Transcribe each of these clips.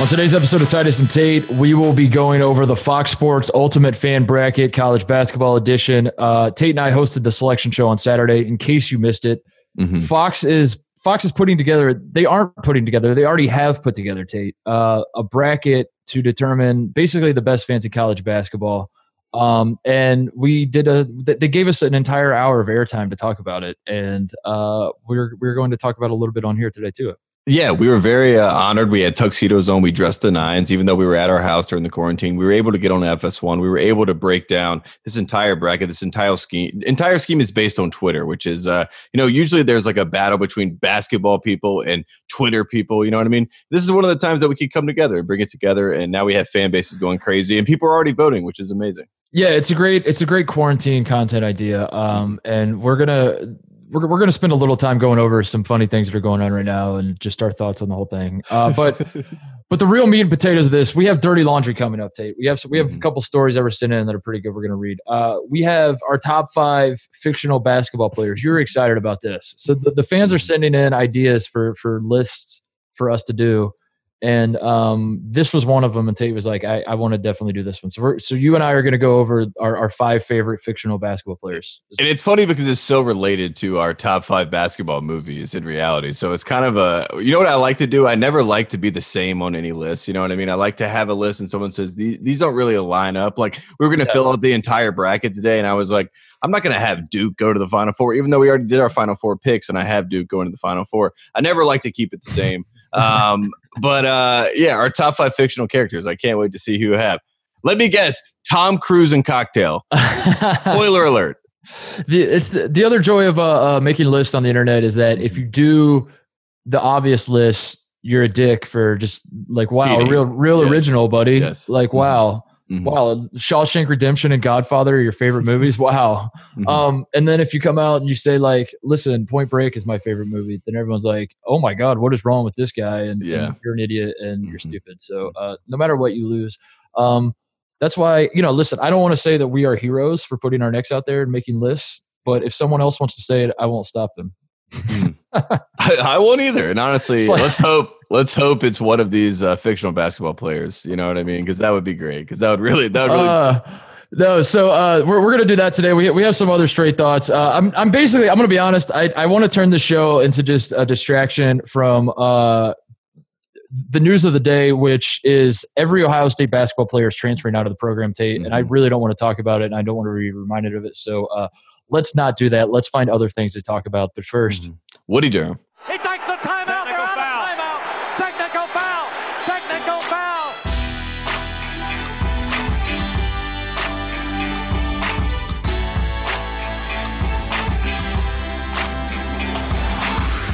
On today's episode of Titus and Tate, we will be going over the Fox Sports Ultimate Fan Bracket College Basketball Edition. Uh, Tate and I hosted the selection show on Saturday. In case you missed it, mm-hmm. Fox is Fox is putting together. They aren't putting together. They already have put together Tate uh, a bracket to determine basically the best fans in college basketball. Um, and we did a. They gave us an entire hour of airtime to talk about it, and uh, we're we're going to talk about a little bit on here today too. Yeah, we were very uh, honored. We had tuxedos on. We dressed the nines, even though we were at our house during the quarantine. We were able to get on FS1. We were able to break down this entire bracket. This entire scheme, entire scheme is based on Twitter, which is, uh, you know, usually there's like a battle between basketball people and Twitter people. You know what I mean? This is one of the times that we could come together and bring it together. And now we have fan bases going crazy, and people are already voting, which is amazing. Yeah, it's a great it's a great quarantine content idea. Um, and we're gonna we're, we're going to spend a little time going over some funny things that are going on right now and just our thoughts on the whole thing. Uh, but but the real meat and potatoes of this, we have dirty laundry coming up, Tate. We have we have mm-hmm. a couple stories that were sent in that are pretty good. We're going to read. Uh, we have our top five fictional basketball players. You're excited about this, so the, the fans are mm-hmm. sending in ideas for for lists for us to do and um, this was one of them. And Tate was like, "I, I want to definitely do this one." So, we're, so you and I are going to go over our, our five favorite fictional basketball players. And it's funny because it's so related to our top five basketball movies in reality. So it's kind of a, you know what I like to do? I never like to be the same on any list. You know what I mean? I like to have a list, and someone says these these don't really line up. Like we were going to yeah. fill out the entire bracket today, and I was like, I'm not going to have Duke go to the Final Four, even though we already did our Final Four picks, and I have Duke going to the Final Four. I never like to keep it the same. Um, but uh, yeah, our top five fictional characters. I can't wait to see who you have. Let me guess: Tom Cruise and cocktail. Spoiler alert. The, it's the, the other joy of uh, uh, making a list on the internet is that if you do the obvious list, you're a dick for just like wow, Cheating. real real yes. original, buddy. Yes. Like mm-hmm. wow. Mm-hmm. Wow, Shawshank Redemption and Godfather are your favorite movies. Wow. Mm-hmm. Um, and then if you come out and you say like, "Listen, Point Break is my favorite movie," then everyone's like, "Oh my God, what is wrong with this guy?" And, yeah. and you're an idiot and you're mm-hmm. stupid. So uh, no matter what, you lose. Um, that's why you know. Listen, I don't want to say that we are heroes for putting our necks out there and making lists, but if someone else wants to say it, I won't stop them. Hmm. I, I, won't either. And honestly, like, let's hope let's hope it's one of these uh, fictional basketball players. You know what I mean? Because that would be great. Because that would really that would really. Uh, no, so uh, we're, we're gonna do that today. We, we have some other straight thoughts. Uh, I'm I'm basically I'm gonna be honest. I, I want to turn the show into just a distraction from uh, the news of the day, which is every Ohio State basketball player is transferring out of the program, Tate, mm-hmm. and I mm-hmm. really don't want to talk about it, and I don't want to be reminded of it. So uh, let's not do that. Let's find other things to talk about. But 1st mm-hmm. Woody Durham.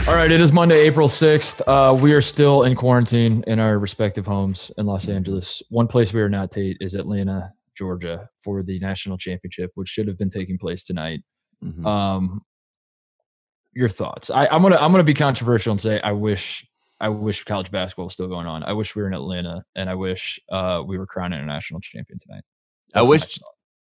All right, it is Monday, April 6th. Uh, we are still in quarantine in our respective homes in Los Angeles. One place we are not, Tate, is Atlanta, Georgia for the national championship, which should have been taking place tonight. Mm-hmm. Um, your thoughts? I, I'm gonna I'm gonna be controversial and say I wish I wish college basketball was still going on. I wish we were in Atlanta, and I wish uh, we were crowned international champion tonight. That's I wish.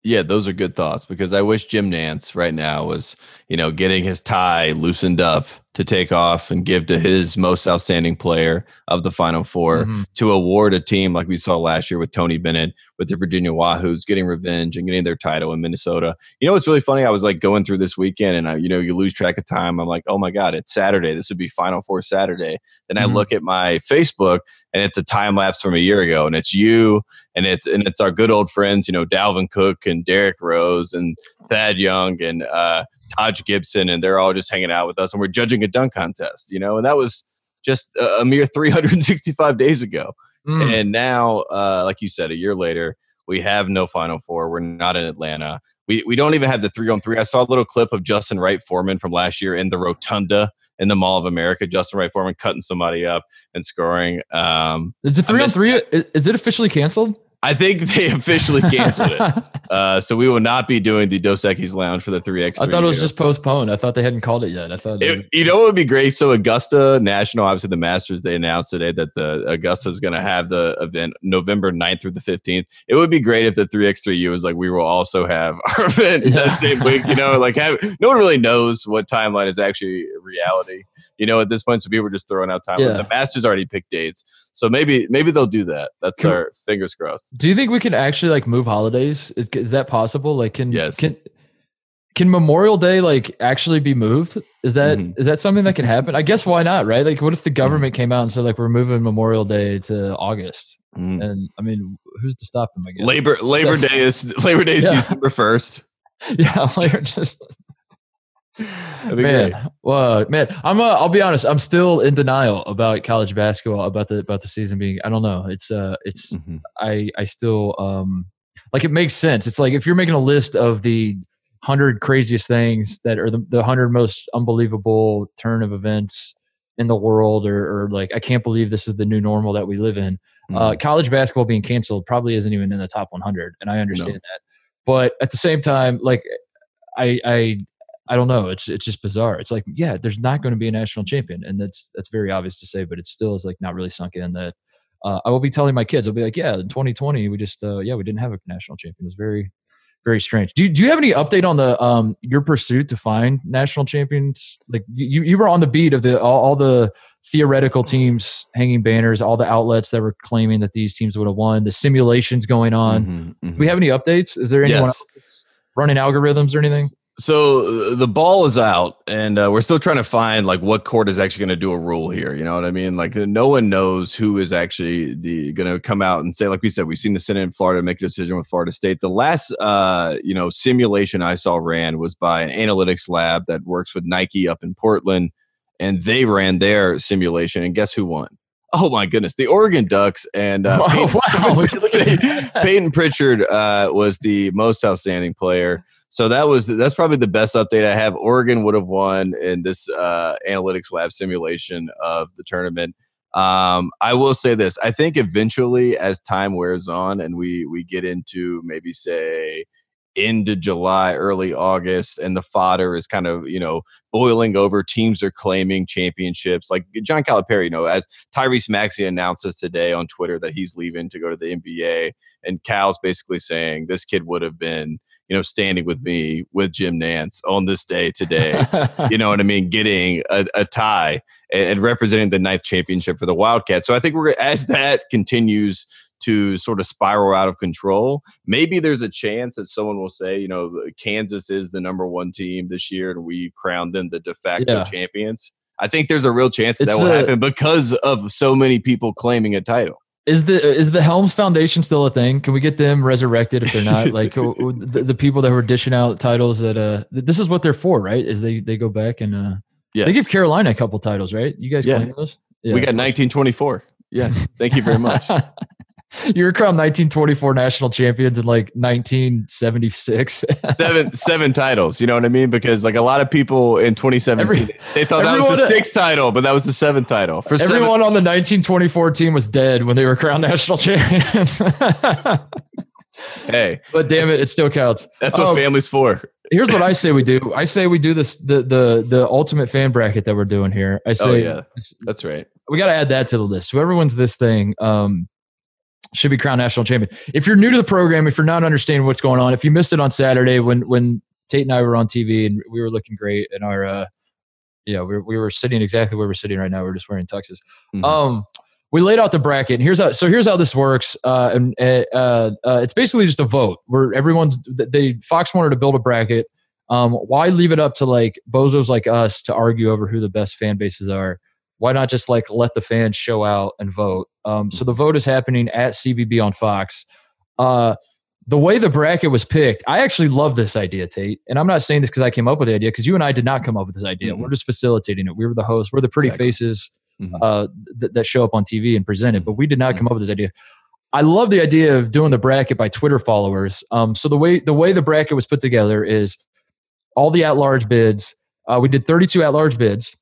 Yeah, those are good thoughts because I wish Jim Nantz right now was, you know, getting his tie loosened up to take off and give to his most outstanding player of the Final 4 mm-hmm. to award a team like we saw last year with Tony Bennett, with the Virginia Wahoos getting revenge and getting their title in Minnesota. You know what's really funny? I was like going through this weekend and I, you know, you lose track of time. I'm like, oh my God, it's Saturday. This would be Final Four Saturday. Then mm-hmm. I look at my Facebook and it's a time lapse from a year ago and it's you and it's and it's our good old friends, you know, Dalvin Cook and Derrick Rose and Thad Young and uh Taj Gibson, and they're all just hanging out with us, and we're judging a dunk contest, you know, and that was just a, a mere 365 days ago. Mm. And now, uh, like you said, a year later, we have no Final Four. We're not in Atlanta. We we don't even have the three on three. I saw a little clip of Justin Wright Foreman from last year in the Rotunda in the Mall of America. Justin Wright Foreman cutting somebody up and scoring. Um, is the three on three? Is it officially canceled? I think they officially canceled it. Uh, so we will not be doing the Dos Equis Lounge for the 3x. I thought it was just postponed. I thought they hadn't called it yet. I thought, it, you know, what would be great. So Augusta National, obviously the Masters, they announced today that the Augusta is going to have the event November 9th through the 15th. It would be great if the 3x3U was like, we will also have our event yeah. that same week. You know, like have, no one really knows what timeline is actually reality. You know, at this point, so people are just throwing out time. Yeah. The Masters already picked dates, so maybe maybe they'll do that. That's can, our fingers crossed. Do you think we can actually like move holidays? Is, is that possible? Like, can yes. can can Memorial Day like actually be moved? Is that mm-hmm. is that something that can happen? I guess why not, right? Like, what if the mm-hmm. government mm-hmm. came out and said like we're moving Memorial Day to August? Mm-hmm. And I mean, who's to stop them? I guess Labor Labor Day is Labor Day is yeah. December first. Yeah, like just. Man, great. well, man, I'm. Uh, I'll be honest. I'm still in denial about college basketball, about the about the season being. I don't know. It's uh, it's. Mm-hmm. I I still um, like it makes sense. It's like if you're making a list of the hundred craziest things that are the, the hundred most unbelievable turn of events in the world, or, or like I can't believe this is the new normal that we live in. Uh, mm-hmm. Uh, college basketball being canceled probably isn't even in the top 100, and I understand no. that. But at the same time, like I I I don't know. It's it's just bizarre. It's like yeah, there's not going to be a national champion, and that's that's very obvious to say, but it still is like not really sunk in that. Uh, I will be telling my kids. I'll be like, yeah, in 2020, we just uh, yeah, we didn't have a national champion. It was very very strange. Do you, do you have any update on the um your pursuit to find national champions? Like you you were on the beat of the all, all the theoretical teams hanging banners, all the outlets that were claiming that these teams would have won, the simulations going on. Mm-hmm, mm-hmm. Do we have any updates? Is there anyone yes. else that's running algorithms or anything? So the ball is out, and uh, we're still trying to find like what court is actually going to do a rule here. You know what I mean? Like no one knows who is actually the going to come out and say. Like we said, we've seen the Senate in Florida make a decision with Florida State. The last uh, you know simulation I saw ran was by an analytics lab that works with Nike up in Portland, and they ran their simulation, and guess who won? Oh my goodness, the Oregon Ducks and uh, oh, Payton, wow. Payton Pritchard uh, was the most outstanding player. So that was that's probably the best update I have. Oregon would have won in this uh, analytics lab simulation of the tournament. Um, I will say this: I think eventually, as time wears on, and we we get into maybe say into July, early August, and the fodder is kind of, you know, boiling over. Teams are claiming championships. Like John Calipari, you know, as Tyrese Maxey announces today on Twitter that he's leaving to go to the NBA, and Cal's basically saying this kid would have been, you know, standing with me with Jim Nantz on this day today. you know what I mean? Getting a, a tie and, and, representing the ninth championship for the Wildcats. So I think we're as that continues to sort of spiral out of control. Maybe there's a chance that someone will say, you know, Kansas is the number one team this year, and we crowned them the de facto yeah. champions. I think there's a real chance that, that will a, happen because of so many people claiming a title. Is the is the Helms Foundation still a thing? Can we get them resurrected if they're not? like the, the, people that were dishing out titles that uh this is what they're for, right? Is they they go back and uh yes. they give Carolina a couple titles, right? You guys yeah. claim those? Yeah, we got 1924. Yes, thank you very much. you were crowned 1924 national champions in like 1976. seven seven titles. You know what I mean? Because like a lot of people in 2017, Every, they thought that was the sixth title, but that was the seventh title. For everyone seven, on the 1924 team was dead when they were crowned national champions. hey, but damn it, it still counts. That's what um, family's for. Here's what I say we do. I say we do this the the the ultimate fan bracket that we're doing here. I oh, say, oh, yeah, that's right. We got to add that to the list. Whoever wins this thing, um, should be crowned national champion. If you're new to the program, if you're not understanding what's going on, if you missed it on Saturday when when Tate and I were on TV and we were looking great and our uh yeah, we, we were sitting exactly where we're sitting right now. We are just wearing tuxes. Mm-hmm. Um we laid out the bracket. And here's how so here's how this works. Uh and uh, uh, uh it's basically just a vote where everyone's they Fox wanted to build a bracket. Um why leave it up to like bozos like us to argue over who the best fan bases are? Why not just like let the fans show out and vote? Um, so the vote is happening at CBB on Fox. Uh, the way the bracket was picked, I actually love this idea, Tate. And I'm not saying this because I came up with the idea, because you and I did not come up with this idea. Mm-hmm. We're just facilitating it. We were the hosts. We're the pretty exactly. faces mm-hmm. uh, th- that show up on TV and present it, but we did not mm-hmm. come up with this idea. I love the idea of doing the bracket by Twitter followers. Um, so the way the way the bracket was put together is all the at large bids. Uh, we did 32 at large bids.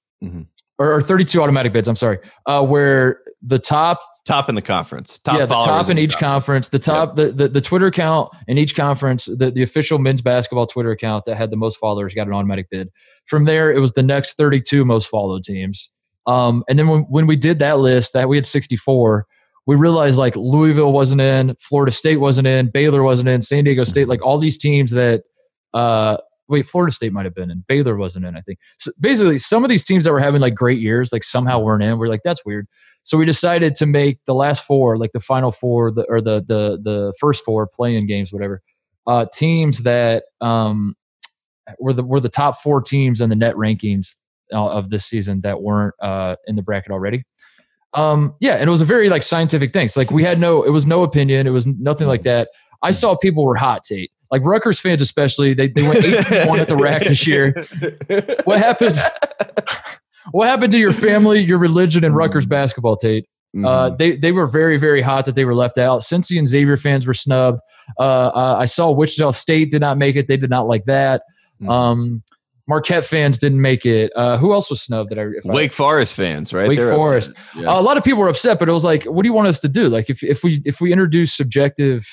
Mm-hmm or, 32 automatic bids. I'm sorry, uh, where the top top in the conference, top yeah, the top in, in each conference. conference, the top, yep. the, the, the Twitter account in each conference, the, the official men's basketball Twitter account that had the most followers got an automatic bid. From there, it was the next 32 most followed teams. Um, and then when, when we did that list, that we had 64, we realized like Louisville wasn't in, Florida State wasn't in, Baylor wasn't in, San Diego State, like all these teams that uh, wait, Florida State might have been in. Baylor wasn't in, I think. So basically, some of these teams that were having like great years, like somehow weren't in. We're like, that's weird. So we decided to make the last four, like the final four, the, or the the the first four playing games, whatever, uh, teams that um, were the were the top four teams in the net rankings uh, of this season that weren't uh, in the bracket already. Um, yeah, and it was a very like scientific thing. So like we had no, it was no opinion, it was nothing like that. I saw people were hot Tate like Rutgers fans especially, they, they went eight one at the rack this year. What happened? What happened to your family, your religion, and Rutgers basketball, Tate? Uh, mm-hmm. Uh, they they were very very hot that they were left out. Cincy and Xavier fans were snubbed. Uh, uh, I saw Wichita State did not make it. They did not like that. Mm-hmm. Um, Marquette fans didn't make it. Uh, who else was snubbed? That I Wake I, Forest fans, right? Wake They're Forest. Yes. Uh, a lot of people were upset, but it was like, what do you want us to do? Like, if if we if we introduce subjective,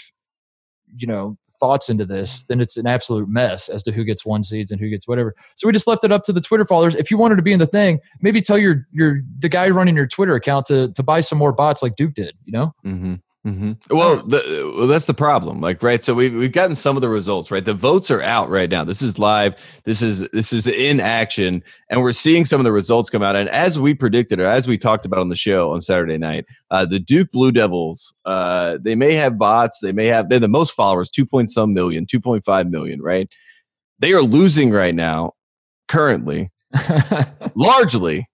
you know, thoughts into this, then it's an absolute mess as to who gets one seeds and who gets whatever. So we just left it up to the Twitter followers. If you wanted to be in the thing, maybe tell your your the guy running your Twitter account to to buy some more bots like Duke did. You know. Mm-hmm. Mm-hmm. Well, the, well, that's the problem. Like, right. So we've we've gotten some of the results. Right, the votes are out right now. This is live. This is this is in action, and we're seeing some of the results come out. And as we predicted, or as we talked about on the show on Saturday night, uh, the Duke Blue Devils. Uh, they may have bots. They may have. They're the most followers. Two point some million. Two point five million. Right. They are losing right now, currently, largely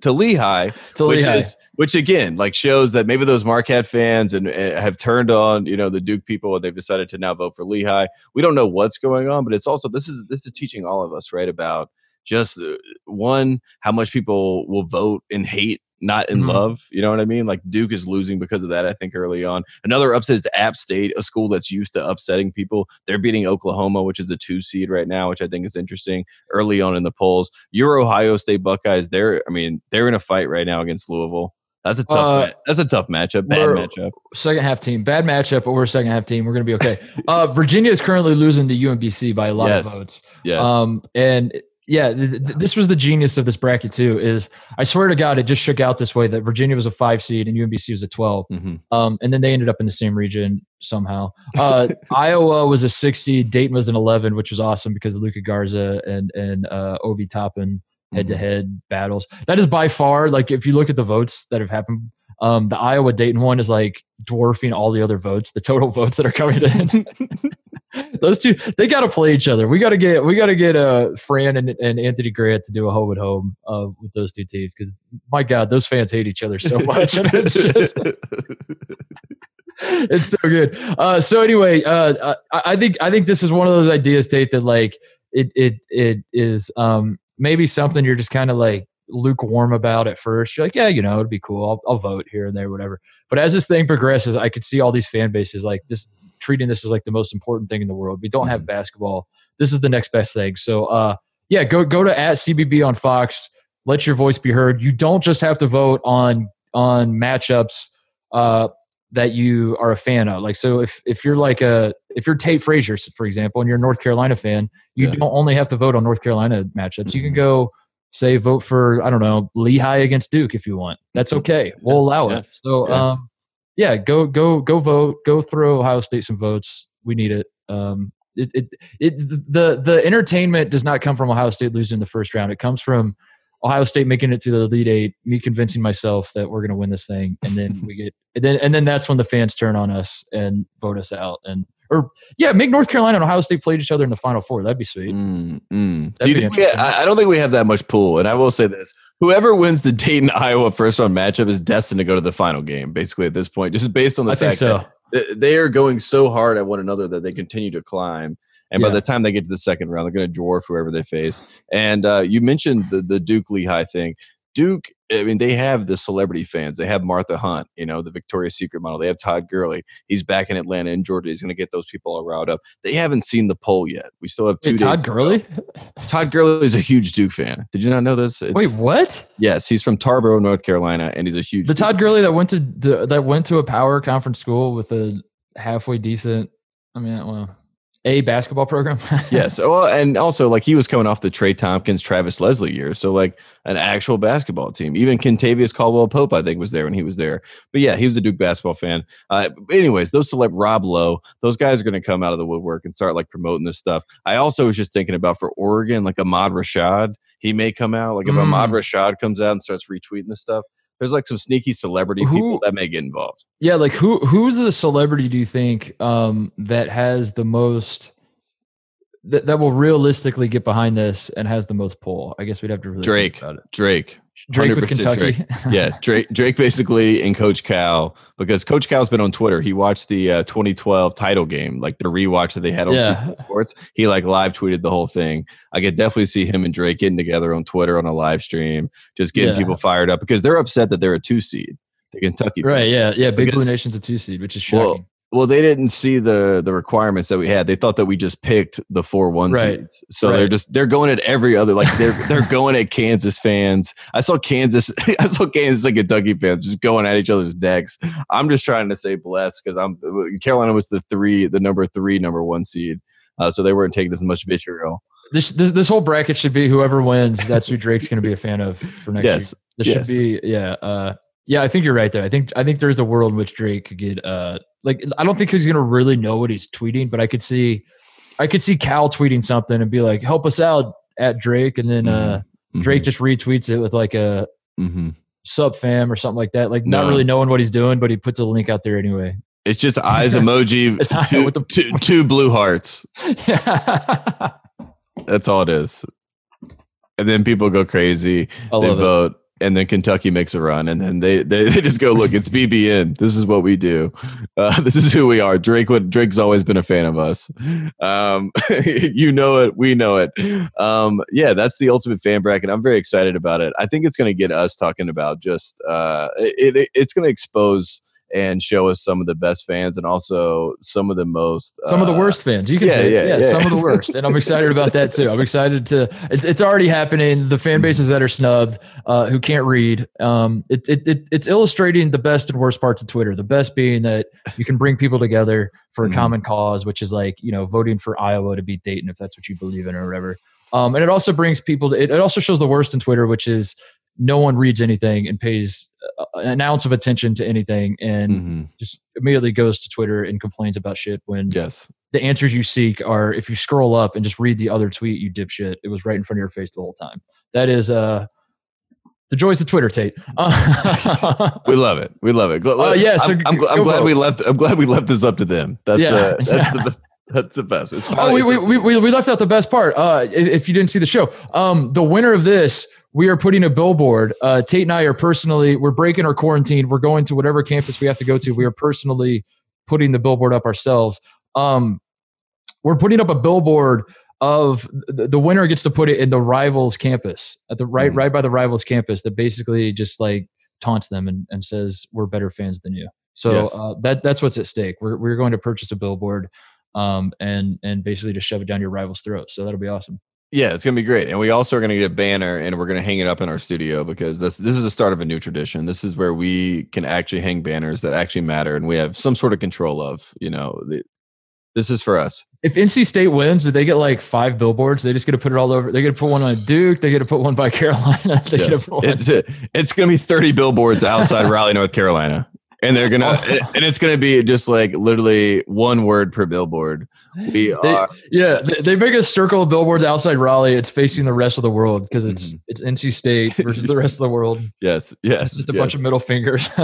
to Lehigh, to which Lehigh. is which again like shows that maybe those Marquette fans and uh, have turned on you know the Duke people and they've decided to now vote for Lehigh. We don't know what's going on, but it's also this is this is teaching all of us right about just uh, one how much people will vote and hate not in mm-hmm. love. You know what I mean? Like Duke is losing because of that, I think, early on. Another upset is App State, a school that's used to upsetting people. They're beating Oklahoma, which is a two seed right now, which I think is interesting early on in the polls. Your Ohio State Buckeyes, they're, I mean, they're in a fight right now against Louisville. That's a tough. Uh, that's a tough matchup. Bad matchup. Second half team. Bad matchup, but we're second half team. We're going to be okay. uh, Virginia is currently losing to UMBC by a lot yes. of votes. Yes. Um, and yeah, th- th- this was the genius of this bracket too. Is I swear to God, it just shook out this way that Virginia was a five seed and UMBC was a 12 mm-hmm. um, and then they ended up in the same region somehow. Uh, Iowa was a six seed, Dayton was an eleven, which was awesome because of Luka Garza and and uh, Obi Toppin head to head battles. That is by far like if you look at the votes that have happened. Um, the Iowa Dayton one is like dwarfing all the other votes, the total votes that are coming in. those two they got to play each other. We got to get we got to get uh Fran and, and Anthony Grant to do a home and home uh, with those two teams because my God, those fans hate each other so much, and it's just it's so good. Uh, so anyway, uh, I, I think I think this is one of those ideas, Tate, that like it it it is um maybe something you're just kind of like lukewarm about at first. You're like, yeah, you know, it'd be cool. I'll, I'll vote here and there, whatever. But as this thing progresses, I could see all these fan bases like this treating this as like the most important thing in the world. We don't have mm-hmm. basketball. This is the next best thing. So uh yeah, go go to at CBB on Fox. Let your voice be heard. You don't just have to vote on on matchups uh that you are a fan of. Like so if if you're like a if you're Tate Frazier, for example, and you're a North Carolina fan, you yeah. don't only have to vote on North Carolina matchups. Mm-hmm. You can mm-hmm. go say vote for I don't know Lehigh against Duke if you want. That's okay. We'll allow it. So yes. um yeah, go go go vote. Go throw Ohio State some votes. We need it. Um, it, it, it the the entertainment does not come from Ohio State losing the first round. It comes from Ohio State making it to the Elite Eight, me convincing myself that we're going to win this thing, and then we get, and then and then that's when the fans turn on us and vote us out, and or yeah, make North Carolina and Ohio State play each other in the Final Four. That'd be sweet. Mm, mm. Do you think I don't think we have that much pool, and I will say this: whoever wins the Dayton Iowa first round matchup is destined to go to the final game. Basically, at this point, just based on the I fact so. that they are going so hard at one another that they continue to climb. And yeah. by the time they get to the second round, they're going to dwarf whoever they face. And uh, you mentioned the the Duke Lehigh thing. Duke, I mean, they have the celebrity fans. They have Martha Hunt, you know, the Victoria's Secret model. They have Todd Gurley. He's back in Atlanta in Georgia. He's going to get those people all riled up. They haven't seen the poll yet. We still have two Wait, Todd Gurley? Todd Gurley is a huge Duke fan. Did you not know this? It's, Wait, what? Yes, he's from Tarboro, North Carolina, and he's a huge. The Duke Todd Gurley that went to the, that went to a power conference school with a halfway decent. I mean, well, a basketball program. yes. Well, and also like he was coming off the Trey Thompkins, Travis Leslie year, so like an actual basketball team. Even Kentavious Caldwell Pope, I think, was there when he was there. But yeah, he was a Duke basketball fan. Uh, anyways, those select Rob Lowe, those guys are going to come out of the woodwork and start like promoting this stuff. I also was just thinking about for Oregon, like Ahmad Rashad, he may come out. Like if mm. Ahmad Rashad comes out and starts retweeting this stuff, there's like some sneaky celebrity who, people that may get involved. Yeah, like who who's the celebrity do you think um that has the most that, that will realistically get behind this and has the most pull? I guess we'd have to really Drake. Drake. Drake with Kentucky. Drake. yeah, Drake. Drake basically and Coach Cal because Coach Cal's been on Twitter. He watched the uh, 2012 title game, like the rewatch that they had on yeah. Sports. He like live tweeted the whole thing. I could definitely see him and Drake getting together on Twitter on a live stream, just getting yeah. people fired up because they're upset that they're a two seed. The Kentucky, right? Yeah, yeah. Big because, Blue Nation's a two seed, which is shocking. Well, well, they didn't see the the requirements that we had. They thought that we just picked the four one right. seeds. So right. they're just they're going at every other like they're they're going at Kansas fans. I saw Kansas I saw Kansas and Kentucky fans just going at each other's necks. I'm just trying to say bless because I'm Carolina was the three the number three number one seed. Uh, so they weren't taking as much vitriol. This, this this whole bracket should be whoever wins. That's who Drake's going to be a fan of for next yes. year. This yes. should be yeah. Uh, yeah, I think you're right there. I think I think there's a world in which Drake could get uh like I don't think he's gonna really know what he's tweeting, but I could see I could see Cal tweeting something and be like, "Help us out at Drake," and then uh, mm-hmm. uh Drake mm-hmm. just retweets it with like a mm-hmm. sub fam or something like that. Like no. not really knowing what he's doing, but he puts a link out there anyway. It's just eyes emoji, it's two, with the- two, two blue hearts. Yeah. That's all it is. And then people go crazy. I they vote. It and then Kentucky makes a run, and then they, they, they just go, look, it's BBN. This is what we do. Uh, this is who we are. Drake, what Drake's always been a fan of us. Um, you know it, we know it. Um, yeah, that's the ultimate fan bracket. I'm very excited about it. I think it's going to get us talking about just uh, it, it it's going to expose and show us some of the best fans and also some of the most some uh, of the uh, worst fans. You can yeah, say yeah, yeah, yeah, some of the worst. And i'm excited about that too. I'm excited to it's, it's already happening. The fan bases that are snubbed uh, who can't read um, it, it, it, it's illustrating the best and worst parts of twitter. The best being that you can bring people together for a mm-hmm. common cause which is like you know voting for iowa to beat dayton if that's what you believe in or whatever. Um, and it also brings people to, it, it also shows the worst in twitter which is no one reads anything and pays an ounce of attention to anything and mm-hmm. just immediately goes to Twitter and complains about shit when yes. the answers you seek are if you scroll up and just read the other tweet, you dipshit. It was right in front of your face the whole time. That is uh the joys of Twitter, Tate. we love it. We love it. Uh, yeah, so I'm, I'm, I'm glad we left. I'm glad we left this up to them. That's yeah, uh, that's yeah. the that's the best. It's oh, we, we, we, we left out the best part. Uh, if you didn't see the show, um, the winner of this we are putting a billboard. Uh, Tate and I are personally, we're breaking our quarantine. We're going to whatever campus we have to go to. We are personally putting the billboard up ourselves. Um, we're putting up a billboard of the, the winner gets to put it in the rivals campus at the right, mm-hmm. right by the rivals campus that basically just like taunts them and, and says, we're better fans than you. So yes. uh, that that's what's at stake. We're, we're going to purchase a billboard um, and, and basically just shove it down your rival's throat. So that'll be awesome. Yeah, it's gonna be great, and we also are gonna get a banner, and we're gonna hang it up in our studio because this this is the start of a new tradition. This is where we can actually hang banners that actually matter, and we have some sort of control of. You know, the, this is for us. If NC State wins, do they get like five billboards? They just get to put it all over. They get to put one on Duke. They get to put one by Carolina. They yes. get to put one. It's, it's going to be 30 billboards outside Raleigh, North Carolina and they're gonna oh. and it's gonna be just like literally one word per billboard we they, are yeah they make a circle of billboards outside raleigh it's facing the rest of the world because it's mm-hmm. it's nc state versus the rest of the world yes yes it's just a yes. bunch of middle fingers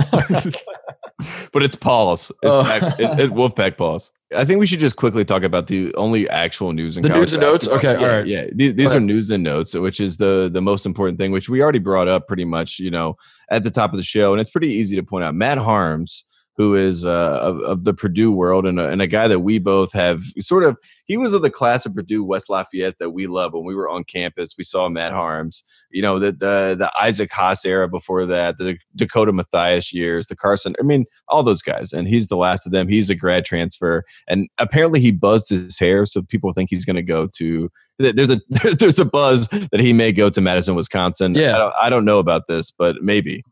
but it's Paul's. It's oh. pack, it, it, Wolfpack Paul's. I think we should just quickly talk about the only actual news and the news and notes. Okay, yeah, all right. Yeah, these, these are news and notes, which is the the most important thing, which we already brought up pretty much. You know, at the top of the show, and it's pretty easy to point out. Matt Haarms who is uh, of, of, the Purdue world and a, and a guy that we both have sort of. He was of the class of Purdue West Lafayette that we love when we were on campus. We saw Matt Haarms, you know, the the, the Isaac Haas era before that, the Dakota Mathias years, the Carson. I mean, all those guys, and he's the last of them. He's a grad transfer, and apparently he buzzed his hair, so people think he's going to go to. There's a there's a buzz that he may go to Madison, Wisconsin. Yeah, I don't, I don't know about this, but maybe.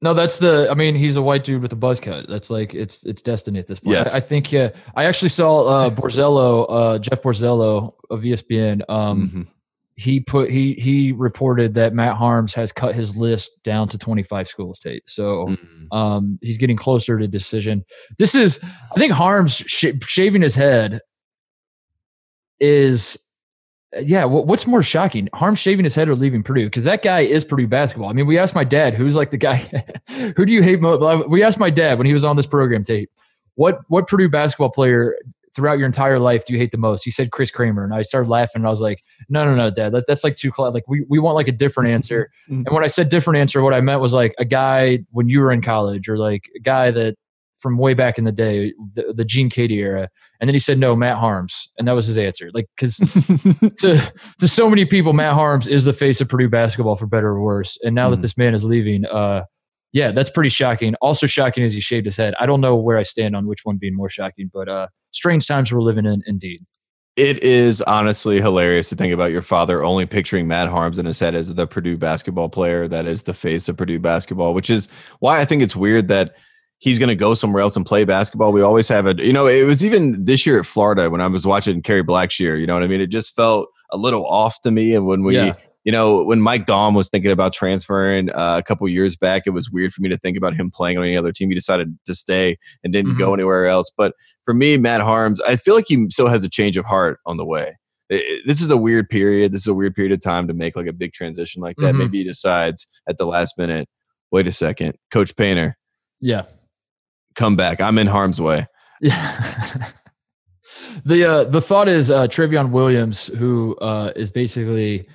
No, that's the. I mean, he's a white dude with a buzz cut. That's like it's it's destiny at this point. Yes. I, I think. Yeah, I actually saw uh, Borzello, uh, Jeff Borzello of ESPN. Um, mm-hmm. He put he he reported that Matt Haarms has cut his list down to 25 schools. Tate. So mm-hmm. um, he's getting closer to decision. This is, I think, Haarms sh- shaving his head is yeah, what's more shocking, Harm shaving his head or leaving Purdue? Because that guy is Purdue basketball. I mean, we asked my dad, who's like the guy, who do you hate most? We asked my dad when he was on this program tape, what what Purdue basketball player throughout your entire life do you hate the most? He said Chris Kramer, and I started laughing. and I was like, no, no, no, Dad, that, that's like too close. Like we we want like a different answer. Mm-hmm. and when I said different answer, what I meant was like a guy when you were in college, or like a guy that from way back in the day, the, the Gene Keady era. And then he said, no, Matt Haarms. And that was his answer. Like, because to, to so many people, Matt Haarms is the face of Purdue basketball for better or worse. And now mm. that this man is leaving, uh, yeah, that's pretty shocking. Also shocking is he shaved his head. I don't know where I stand on which one being more shocking, but uh, strange times we're living in indeed. It is honestly hilarious to think about your father only picturing Matt Haarms in his head as the Purdue basketball player that is the face of Purdue basketball, which is why I think it's weird that – he's going to go somewhere else and play basketball. We always have a, you know, it was even this year at Florida when I was watching Kerry Blackshear, you know what I mean? It just felt a little off to me. And when we, yeah. you know, when Mike Daum was thinking about transferring uh, a couple years back, it was weird for me to think about him playing on any other team. He decided to stay and didn't mm-hmm. go anywhere else. But for me, Matt Haarms, I feel like he still has a change of heart on the way. It, this is a weird period. This is a weird period of time to make like a big transition like that. Mm-hmm. Maybe he decides at the last minute, wait a second, Coach Painter. Yeah come back. I'm in harm's way. Yeah. the uh, the thought is uh, Trevion Williams, who uh, is basically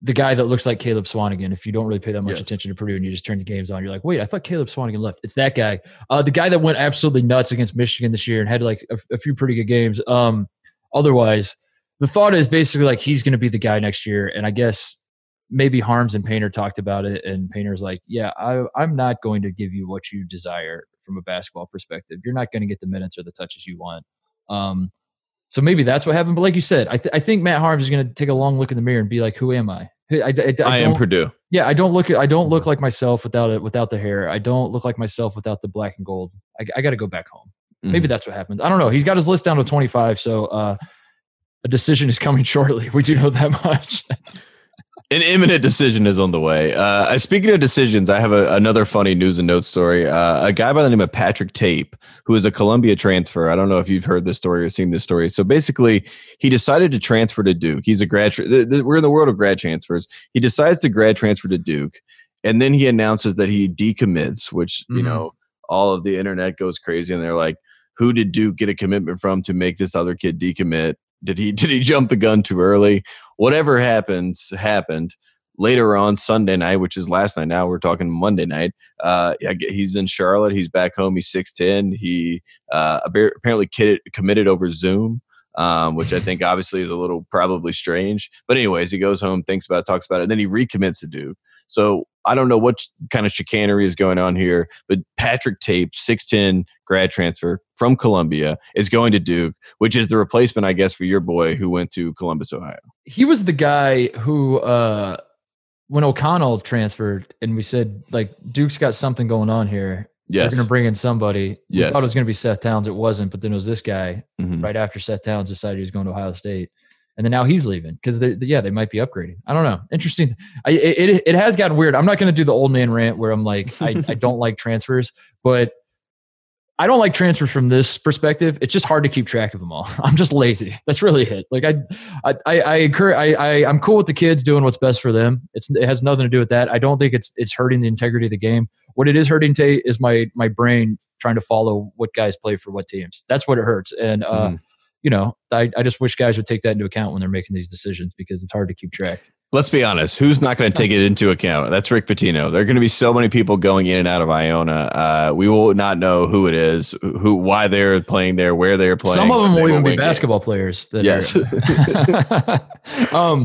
the guy that looks like Caleb Swanigan. If you don't really pay that much yes. attention to Purdue and you just turn the games on, you're like, wait, I thought Caleb Swanigan left. It's that guy. Uh, the guy that went absolutely nuts against Michigan this year and had like a, a few pretty good games. Um, otherwise, the thought is basically like he's going to be the guy next year. And I guess maybe Haarms and Painter talked about it, and Painter's like, yeah, I, I'm not going to give you what you desire from a basketball perspective. You're not going to get the minutes or the touches you want. Um, so maybe that's what happened. But like you said, I, th- I think Matt Haarms is going to take a long look in the mirror and be like, "Who am I? I, I, I, I am Purdue. Yeah, I don't look. I don't look like myself without it. Without the hair, I don't look like myself without the black and gold. I, I got to go back home. Mm-hmm. Maybe that's what happened. I don't know. He's got his list down to 25, so uh, a decision is coming shortly. We do know that much. An imminent decision is on the way. Uh, speaking of decisions, I have a, another funny news and notes story. Uh, a guy by the name of Patrick Tape, who is a Columbia transfer. I don't know if you've heard this story or seen this story. So basically, he decided to transfer to Duke. He's a grad. Tra- th- th- we're in the world of grad transfers. He decides to grad transfer to Duke, and then he announces that he decommits, which mm-hmm. you know all of the internet goes crazy, and they're like, "Who did Duke get a commitment from to make this other kid decommit?" Did he did he jump the gun too early? Whatever happens happened. Later on Sunday night, which is last night. Now we're talking Monday night. Uh, he's in Charlotte. He's back home. He's six ten. He uh, apparently committed over Zoom. Um, which I think obviously is a little probably strange. But anyways, he goes home, thinks about it, talks about it, and then he recommits to Duke. So I don't know what kind of chicanery is going on here, but Patrick Tape, 6'10 grad transfer from Columbia, is going to Duke, which is the replacement, I guess, for your boy who went to Columbus, Ohio. He was the guy who, uh, when O'Connell transferred and we said, like, Duke's got something going on here. Yes. We're going to bring in somebody. Yes. We thought it was going to be Seth Towns. It wasn't, but then it was this guy mm-hmm. right after Seth Towns decided he was going to Ohio State and then now he's leaving because they, yeah they might be upgrading. I don't know. Interesting I, it, it has gotten weird. I'm not going to do the old man rant where i'm like I, I don't like transfers but i don't like transfers from this perspective. It's just hard to keep track of them all. I'm just lazy. That's really it. Like i i i, I encourage I, I i'm cool with the kids doing what's best for them. It's it has nothing to do with that. I don't think it's it's hurting the integrity of the game. What it is hurting Tate is my my brain trying to follow what guys play for what teams. That's what it hurts. And uh mm you know, I, I just wish guys would take that into account when they're making these decisions because it's hard to keep track. Let's be honest. Who's not going to take it into account? That's Rick Pitino. There are going to be so many people going in and out of Iona. Uh, we will not know who it is, who, why they're playing there, where they're playing. Some of them will even be basketball it. players. yes. um,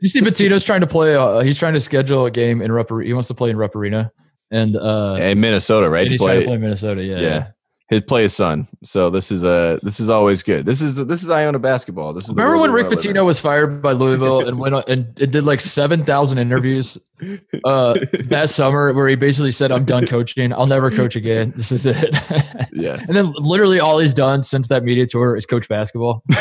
you see, Pitino's trying to play. Uh, he's trying to schedule a game in Rupp. He wants to play in Rupp Arena and uh, in Minnesota, right? he's play, trying to play Minnesota. Yeah. Yeah. His play his son. So this is a this is always good. This is this is Iona basketball. This is remember when Rick Pitino was fired by Louisville and went on, and it did like seven thousand interviews uh, that summer where he basically said, "I'm done coaching. I'll never coach again. This is it." yeah. And then literally all he's done since that media tour is coach basketball.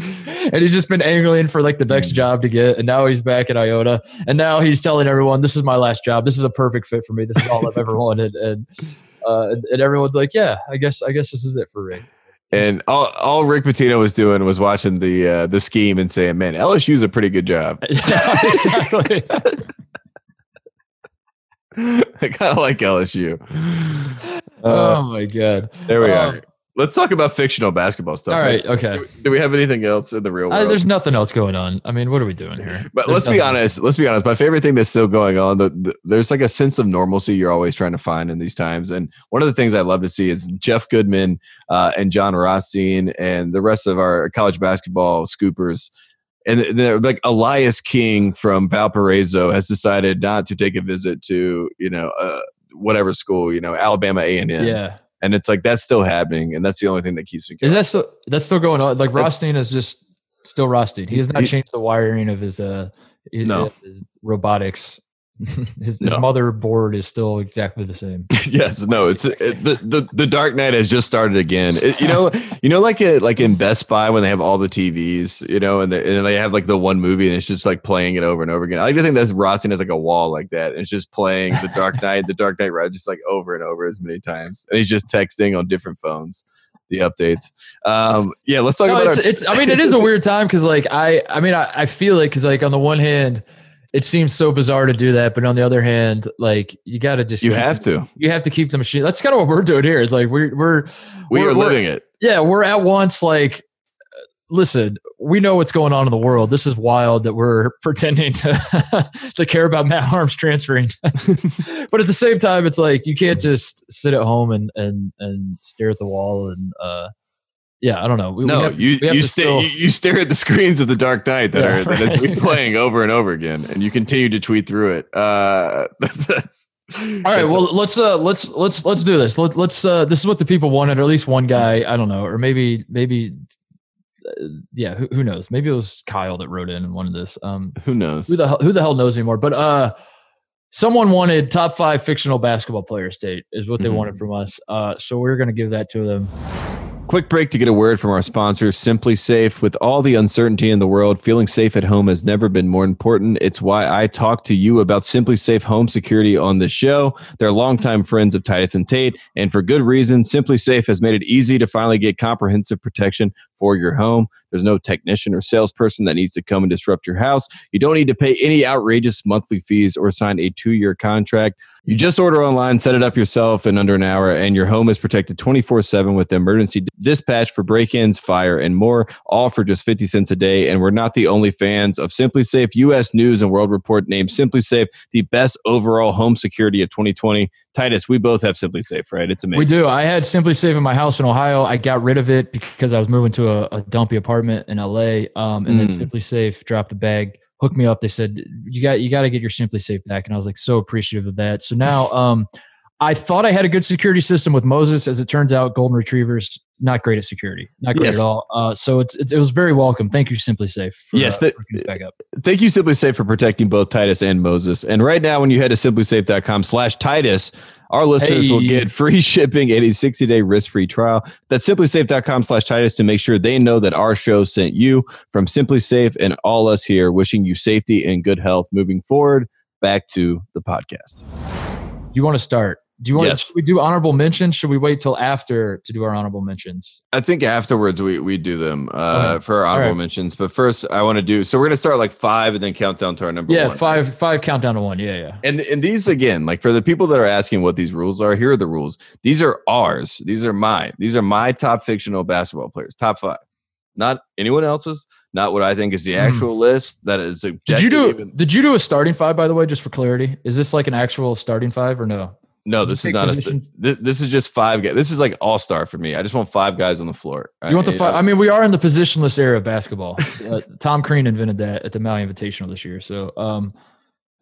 and he's just been angling for like the next job to get and now he's back at iona and now he's telling everyone this is my last job this is a perfect fit for me this is all i've ever wanted and uh, and everyone's like, yeah, I guess I guess this is it for Rick. And all, all Rick Pitino was doing was watching the uh, the scheme and saying, "Man, LSU's a pretty good job." yeah, exactly. I kind of like LSU. Uh, oh my god! There we um, are. Let's talk about fictional basketball stuff. All right. Okay. Do we have anything else in the real world? Uh, there's nothing else going on. I mean, what are we doing here? But there's let's be honest. Let's be honest. My favorite thing that's still going on. The, the, there's like a sense of normalcy you're always trying to find in these times. And one of the things I love to see is Jeff Goodman uh, and Jon Rothstein and the rest of our college basketball scoopers. And they're like Elias King from Valparaiso has decided not to take a visit to you know uh, whatever school you know Alabama A and M. Yeah and it's like that's still happening, and that's the only thing that keeps me. Going. Is that still that's still going on? Like Rothstein is just still Rothstein. He has not he, changed the wiring of his uh his, no. his robotics his, no. his motherboard is still exactly the same. yes, no, it's it, the, the the Dark Knight has just started again. It, you know, you know, like a, like in Best Buy when they have all the TVs, you know, and, the, and they have like the one movie and it's just like playing it over and over again. I like to think that Rothstein has like a wall like that. And it's just playing the Dark Knight, the Dark Knight Rise, just like over and over as many times, and he's just texting on different phones the updates. Um, yeah, let's talk no, about. It's, our- it's, I mean, it is a weird time because, like, I, I mean, I, I feel it because, like, on the one hand, it seems so bizarre to do that, but on the other hand, like you got to just you have to you have to keep the machine. That's kind of what we're doing here. It's like we're we're we we're, are living it. Yeah, we're at once like, listen, we know what's going on in the world. This is wild that we're pretending to to care about Matt Haarms transferring, but at the same time, it's like you can't just sit at home and and and stare at the wall and uh yeah, I don't know. We, no, we you you, sta- still... you, you stare at the screens of the Dark Knight that yeah, are right. that is playing over and over again, and you continue to tweet through it. Uh, that's, that's, all right. Well, let's uh, let's let's let's do this. Let, let's uh, this is what the people wanted, or at least one guy. I don't know, or maybe maybe uh, yeah. Who, who, knows? Maybe it was Kyle that wrote in and wanted this. Um, who knows? Who the hell, who the hell knows anymore? But uh, someone wanted top five fictional basketball player state is what they mm-hmm. wanted from us. Uh, so we're gonna give that to them. Quick break to get a word from our sponsor, SimpliSafe. With all the uncertainty in the world, feeling safe at home has never been more important. It's why I talk to you about SimpliSafe home security on the show. They're longtime friends of Titus and Tate, and for good reason. SimpliSafe has made it easy to finally get comprehensive protection for your home. There's no technician or salesperson that needs to come and disrupt your house. You don't need to pay any outrageous monthly fees or sign a two year contract. You just order online, set it up yourself in under an hour, and your home is protected 24 7 with emergency dispatch for break ins, fire, and more, all for just 50 cents a day. And we're not the only fans of SimpliSafe. US News and World Report named SimpliSafe the best overall home security of 2020. Titus, we both have SimpliSafe, right? It's amazing. We do. I had SimpliSafe in my house in Ohio. I got rid of it because I was moving to a, a dumpy apartment in LA. Um, and mm. then SimpliSafe dropped the bag, hooked me up. They said, you got, you got to get your SimpliSafe back. And I was like, so appreciative of that. So now, um, I thought I had a good security system with Moses. As it turns out, golden retrievers not great at security, not great yes. at all. Uh, so it's, it, it, was very welcome. Thank you, SimpliSafe. For, yes, uh, back up. Thank you, SimpliSafe, for protecting both Titus and Moses. And right now, when you head to simplisafe.com/titus, our listeners hey. will get free shipping and a 60-day risk-free trial. That's simplisafe.com/titus to make sure they know that our show sent you from SimpliSafe and all us here, wishing you safety and good health moving forward. Back to the podcast. You want to start? Do you want yes. to we do honorable mentions? Should we wait till after to do our honorable mentions? I think afterwards we we do them uh, okay. for our honorable right. mentions. But first, I want to do so. We're gonna start like five and then count down to our number. Yeah, one, five five countdown to one. Yeah, yeah. And and these again, like for the people that are asking what these rules are, here are the rules. These are ours. These are mine. These are my top fictional basketball players. Top five, not anyone else's. Not what I think is the hmm. actual mm. list. That is. Did you do? Even. Did you do a starting five? By the way, just for clarity, is this like an actual starting five or no? No, this is not a. This, this is just five guys. This is like all star for me. I just want five guys on the floor. You want the five? I mean, we are in the positionless era of basketball. uh, Tom Crean invented that at the Maui Invitational this year. So, um,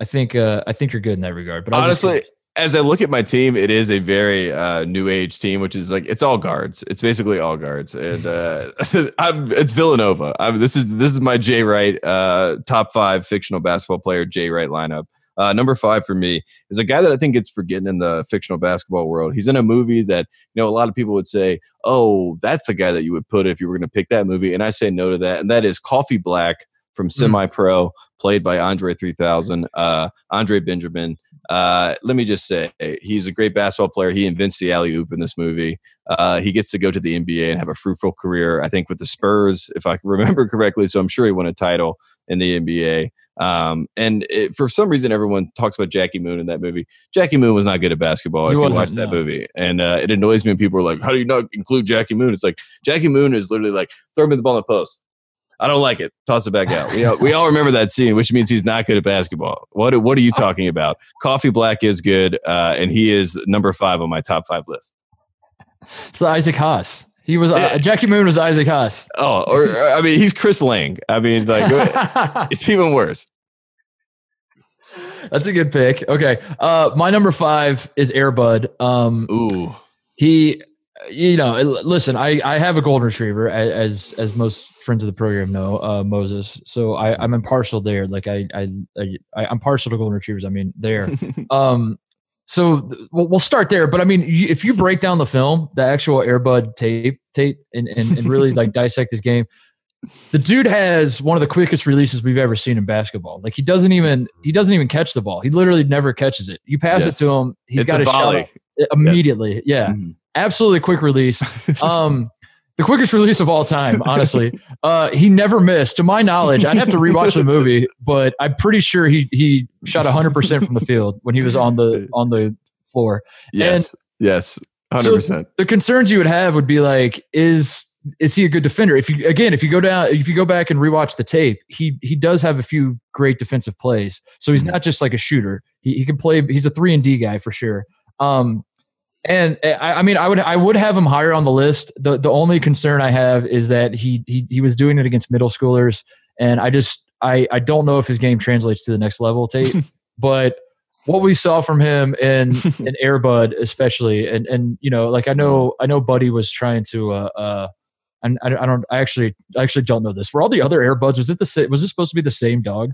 I think uh, I think you're good in that regard. But honestly, as I look at my team, it is a very uh, new age team, which is like it's all guards. It's basically all guards, and uh, I'm, it's Villanova. I'm, this is this is my Jay Wright uh, top five fictional basketball player Jay Wright lineup. Uh, number five for me is a guy that I think gets forgotten in the fictional basketball world. He's in a movie that you know a lot of people would say, "Oh, that's the guy that you would put if you were going to pick that movie," and I say no to that. And that is Coffee Black from hmm. Semi Pro, played by Andre 3000, uh, Andre Benjamin. Uh, let me just say, he's a great basketball player. He invents the alley oop in this movie. Uh, he gets to go to the NBA and have a fruitful career, I think, with the Spurs, if I remember correctly. So I'm sure he won a title in the NBA. Um, and it, for some reason, everyone talks about Jackie Moon in that movie. Jackie Moon was not good at basketball. He if you watch no. that movie, and uh, it annoys me when people are like, "How do you not include Jackie Moon?" It's like Jackie Moon is literally like, "Throw me the ball in the post." I don't like it. Toss it back out. We all, we all remember that scene, which means he's not good at basketball. What What are you talking about? Coffee Black is good, uh, and he is number five on my top five list. It's Isaac Haas. He was uh, Jackie Moon was Isaac Haas. Oh, or, I mean, he's Chris Lang. I mean, like it's even worse. That's a good pick. Okay, uh, my number five is Airbud. Um, Ooh, he, you know, listen, I I have a golden retriever as as most friends of the program know, uh, Moses. So I I'm impartial there. Like I I, I I'm partial to golden retrievers. I mean there. um, so we'll start there. But I mean, if you break down the film, the actual Airbud tape, tape, and, and, and really like dissect this game, the dude has one of the quickest releases we've ever seen in basketball. Like he doesn't even he doesn't even catch the ball. He literally never catches it. You pass yes. it to him, he's it's got a, a shot immediately. Yes. Yeah, mm-hmm. absolutely quick release. Um, the quickest release of all time, honestly. uh, he never missed, to my knowledge. I'd have to rewatch the movie, but I'm pretty sure he he shot 100 percent from the field when he was on the on the floor. Yes, and yes, 100. percent The concerns you would have would be like, is is he a good defender? If you again, if you go down, if you go back and rewatch the tape, he he does have a few great defensive plays. So he's mm-hmm. not just like a shooter. He he can play. He's a three and D guy for sure. Um, and eh, I, I, mean, I would I would have him higher on the list. The the only concern I have is that he he he was doing it against middle schoolers, and I just I I don't know if his game translates to the next level, Tate. but what we saw from him in in Airbud, especially, and and you know, like I know I know Buddy was trying to uh uh. And I, I don't. I actually, I actually don't know this. Were all the other Airbuds? Was it the same? Was this supposed to be the same dog?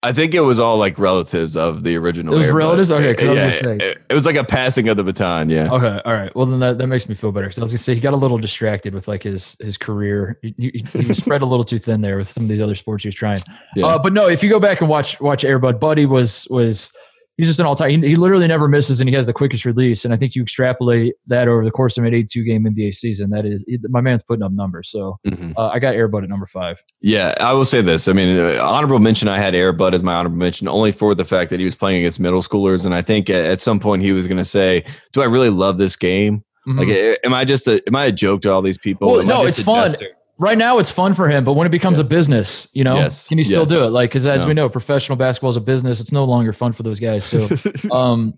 I think it was all like relatives of the original. It was relatives. Okay, yeah, I was gonna say it, it, was like a passing of the baton. Yeah. Okay. All right. Well, then that, that makes me feel better because I was gonna say he got a little distracted with like his his career. He, he, he was spread a little too thin there with some of these other sports he was trying. Yeah. Uh, but no, if you go back and watch watch Airbud, Buddy was was he's just an all time. He, he, literally never misses, and he has the quickest release. And I think you extrapolate that over the course of an 82 game NBA season. That is, my man's putting up numbers. So mm-hmm. uh, I got Airbud at number five. Yeah, I will say this. I mean, uh, honorable mention. I had Airbud as my honorable mention only for the fact that he was playing against middle schoolers, and I think at, at some point he was going to say, "Do I really love this game?" Mm-hmm. Like, am I just a am I a joke to all these people? Well, no, it's fun. Jester? Right now it's fun for him, but when it becomes yeah. a business, you know, yes. can he still yes. do it? Like, because as no. we know, professional basketball is a business. It's no longer fun for those guys. So, um,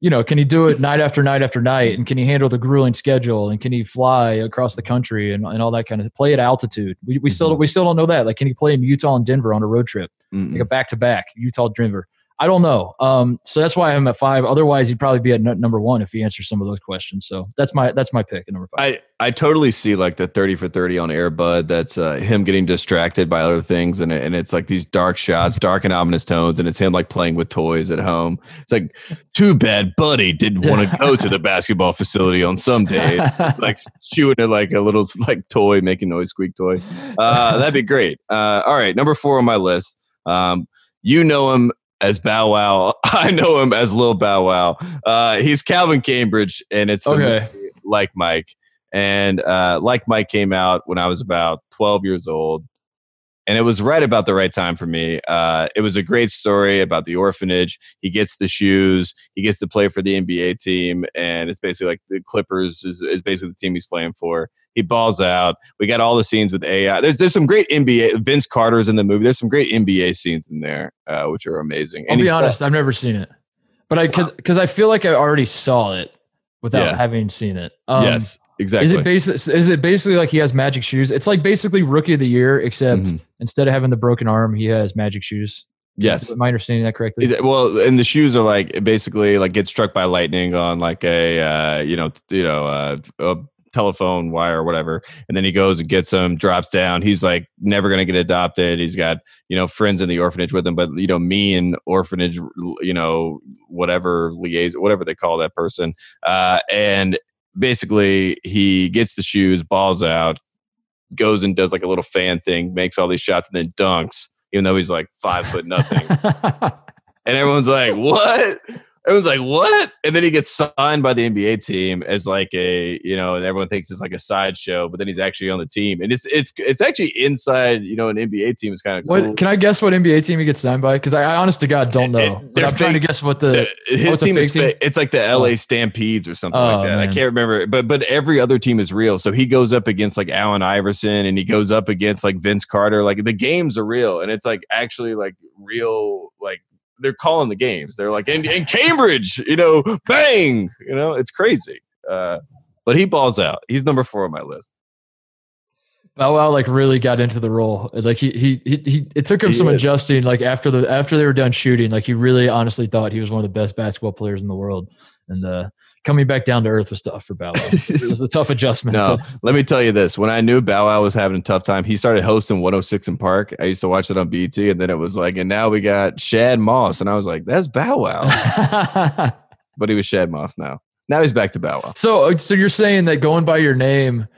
you know, can he do it night after night after night? And can he handle the grueling schedule? And can he fly across the country and, and all that kind of play at altitude? We, we still mm-hmm. we still don't know that. Like, can he play in Utah and Denver on a road trip, mm like a back to back Utah Denver? I don't know. Um, so that's why I'm at five. Otherwise, he'd probably be at n- number one if he answers some of those questions. So that's my that's my pick at number five. I I totally see like the thirty for thirty on Airbud. That's uh, him getting distracted by other things, and and it's like these dark shots, dark and ominous tones, and it's him like playing with toys at home. It's like too bad, Buddy didn't want to go to the basketball facility on some day, like chewing it like a little like toy, making noise, squeak toy. Uh, that'd be great. Uh, all right, number four on my list. Um, you know him as Bow Wow. I know him as Lil Bow Wow. Uh, he's Calvin Cambridge, and it's okay. like Mike. And uh, like Mike came out when I was about 12 years old and it was right about the right time for me. Uh, it was a great story about the orphanage. He gets the shoes. He gets to play for the NBA team, and it's basically like the Clippers is, is basically the team he's playing for. He balls out. We got all the scenes with AI. There's there's some great NBA. Vince Carter's in the movie. There's some great NBA scenes in there, uh, which are amazing. I'll be honest, I've never seen it, but I because I feel like I already saw it without yeah. having seen it. Um, yes, Exactly. Is it basically is it basically like he has magic shoes? It's like basically rookie of the year, except mm-hmm. instead of having the broken arm, he has magic shoes. Yes. Am I understanding that correctly? Well, and the shoes are like basically like get struck by lightning on like a uh, you know you know uh, a telephone wire or whatever, and then he goes and gets them, drops down. He's like never gonna get adopted. He's got you know friends in the orphanage with him, but you know me and orphanage, you know whatever liaison, whatever they call that person, uh, and basically he gets the shoes, balls out, goes and does like a little fan thing, makes all these shots, and then dunks even though he's like five foot nothing. and everyone's like, what? Everyone's like, what? And then he gets signed by the NBA team as like a, you know, and everyone thinks it's like a sideshow, but then he's actually on the team. And it's it's it's actually inside, you know, an NBA team is kind of cool. What can I guess what NBA team he gets signed by? Because I, I, honest to God don't know. It, but I'm fake, trying to guess what the his team is team? it's like the LA oh. Stampedes or something oh, like that. Man. I can't remember. But but every other team is real. So he goes up against like Allen Iverson and he goes up against like Vince Carter. Like the games are real and it's like actually like real like they're calling the games. They're like in, in Cambridge, you know, bang, you know, it's crazy. Uh, but he balls out. He's number four on my list. Bow Wow like really got into the role. Like he he he, he it took him he some is. adjusting. Like after the after they were done shooting, like he really honestly thought he was one of the best basketball players in the world. And uh, coming back down to earth was tough for Bow Wow. it was a tough adjustment. No, so. let me tell you this: when I knew Bow Wow was having a tough time, he started hosting 106 & Park. I used to watch it on BET, and then it was like, and now we got Shad Moss, and I was like, that's Bow Wow. but he was Shad Moss now. Now he's back to Bow Wow. So, uh, so you're saying that going by your name,